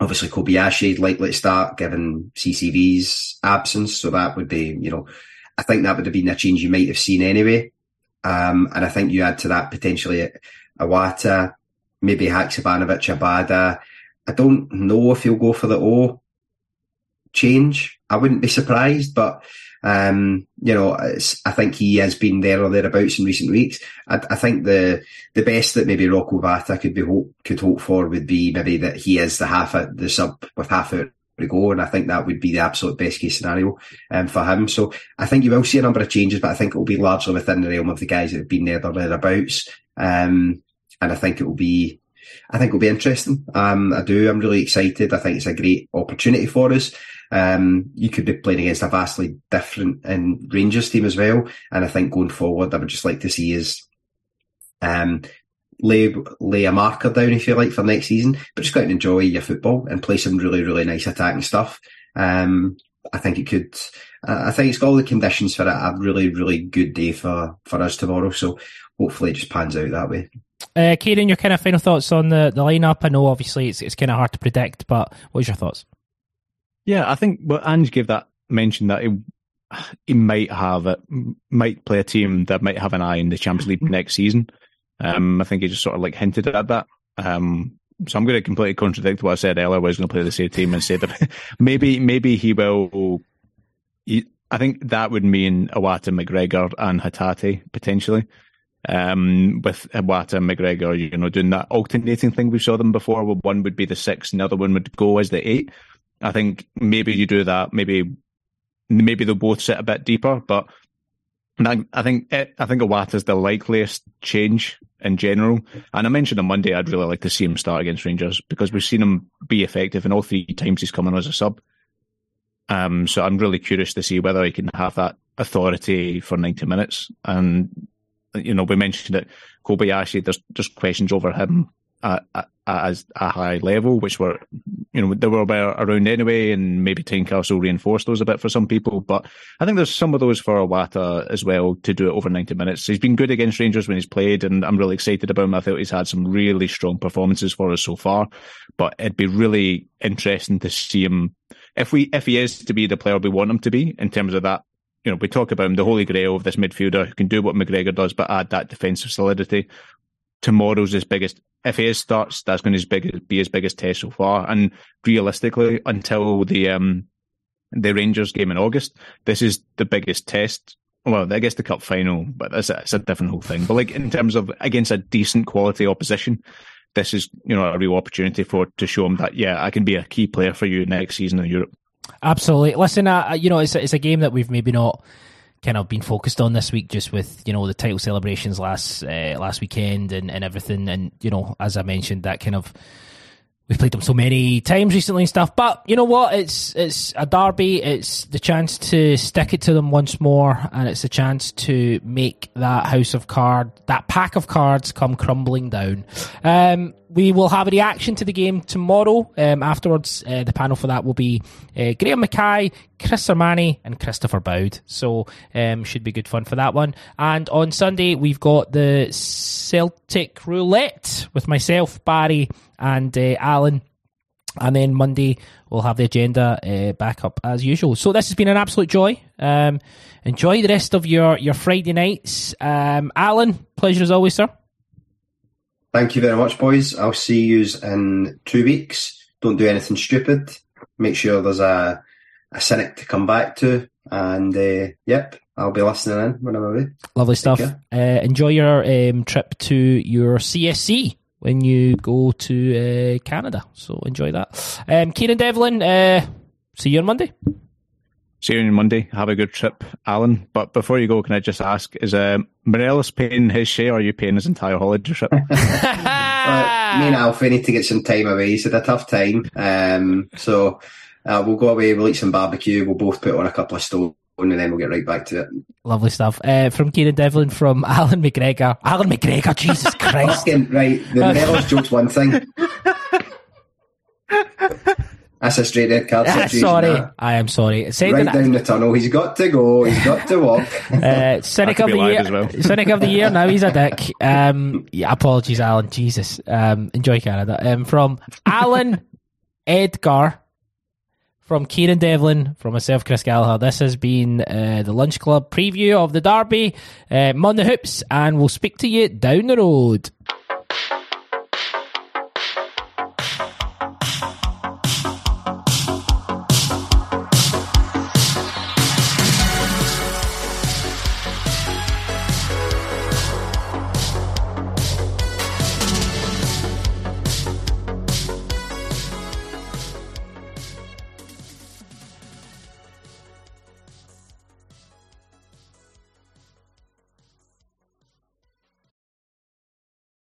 obviously Kobayashi likely to start given CCV's absence, so that would be you know, I think that would have been a change you might have seen anyway. Um, and I think you add to that potentially Iwata, maybe Haksabanovic, Abada. I don't know if he'll go for the O change. I wouldn't be surprised, but um, you know, I think he has been there or thereabouts in recent weeks. I, I think the the best that maybe Rocco Vata could be hope could hope for would be maybe that he is the half the sub with half out to go, and I think that would be the absolute best case scenario um, for him. So I think you will see a number of changes, but I think it will be largely within the realm of the guys that have been there or thereabouts. Um, and I think it will be, I think it'll be interesting. Um, I do. I'm really excited. I think it's a great opportunity for us. Um, you could be playing against a vastly different and Rangers team as well. And I think going forward, I would just like to see is, um, lay lay a marker down if you like for next season, but just go out and enjoy your football and play some really really nice attacking stuff. Um, I think it could. I think it's got all the conditions for a really really good day for for us tomorrow. So hopefully it just pans out that way. Uh, Kieran, your kind of final thoughts on the, the lineup? I know obviously it's it's kind of hard to predict, but what's your thoughts? Yeah, I think well, Ange gave that mention that he, he might have it, might play a team that might have an eye in the Champions League next season. Um, I think he just sort of like hinted at that. Um, so I'm going to completely contradict what I said earlier. I was going to play the same team and say that maybe maybe he will. He, I think that would mean Iwata, McGregor, and Hatate potentially um, with Iwata and McGregor, you know, doing that alternating thing we saw them before, where one would be the six and the other one would go as the eight. I think maybe you do that. Maybe maybe they'll both sit a bit deeper, but I think I think is the likeliest change in general. And I mentioned on Monday I'd really like to see him start against Rangers because we've seen him be effective, in all three times he's come in as a sub. Um, so I'm really curious to see whether he can have that authority for 90 minutes and you know, we mentioned that Kobayashi, there's just questions over him at, a high level, which were, you know, they were around anyway, and maybe Tynecastle reinforced those a bit for some people. But I think there's some of those for Iwata as well to do it over 90 minutes. He's been good against Rangers when he's played, and I'm really excited about him. I thought he's had some really strong performances for us so far, but it'd be really interesting to see him if we if he is to be the player we want him to be in terms of that you know, we talk about him, the holy grail of this midfielder who can do what McGregor does, but add that defensive solidity. tomorrow's his biggest. If he starts, that's going to be his biggest test so far. And realistically, until the um, the Rangers game in August, this is the biggest test. Well, I guess the cup final, but that's a, it's a different whole thing. But like in terms of against a decent quality opposition, this is you know a real opportunity for to show him that yeah, I can be a key player for you next season in Europe. Absolutely. Listen, uh, you know, it's a, it's a game that we've maybe not kind of been focused on this week, just with you know the title celebrations last uh, last weekend and, and everything, and you know, as I mentioned, that kind of we've played them so many times recently and stuff. But you know what? It's it's a derby. It's the chance to stick it to them once more, and it's a chance to make that house of card, that pack of cards, come crumbling down. Um, we will have a reaction to the game tomorrow. Um, afterwards, uh, the panel for that will be uh, Graham Mackay, Chris Armani, and Christopher Boud. So, um, should be good fun for that one. And on Sunday, we've got the Celtic Roulette with myself, Barry, and uh, Allan. And then Monday, we'll have the agenda uh, back up as usual. So, this has been an absolute joy. Um, enjoy the rest of your, your Friday nights. Um, Allan, pleasure as always, sir. Thank you very much, boys. I'll see you in two weeks. Don't do anything stupid. Make sure there's a a cynic to come back to, and uh, yep, I'll be listening in when I'm away. Lovely stuff. Uh, enjoy your um, trip to your CSC when you go to uh, Canada. So enjoy that. Um, Kieran Devlin, uh, see you on Monday. See you on Monday. Have a good trip, Allan. But before you go, can I just ask, is uh, Morelos paying his share or are you paying his entire holiday trip? uh, me and Alfie need to get some time away. He's had a tough time. Um, so uh, we'll go away, we'll eat some barbecue, we'll both put on a couple of stones and then we'll get right back to it. Lovely stuff. Uh, from Kieran Devlin, from Allan McGregor. Allan McGregor, Jesus Christ. Fucking, right, the Morelos joke's one thing. That's a straight red card Ah, sorry, I am sorry. Send right an- down the tunnel. He's got to go. He's got to walk. Uh, Cynic of the year. as well. Cynic of the year. Now he's a dick. Um, yeah, apologies, Allan. Jesus. Um, enjoy Canada. Um, from Allan Edgar, from Kieran Devlin, from myself, Chris Gallagher. This has been uh, the Lunch Club preview of the Derby. Uh, Monday Hoops, and we'll speak to you down the road.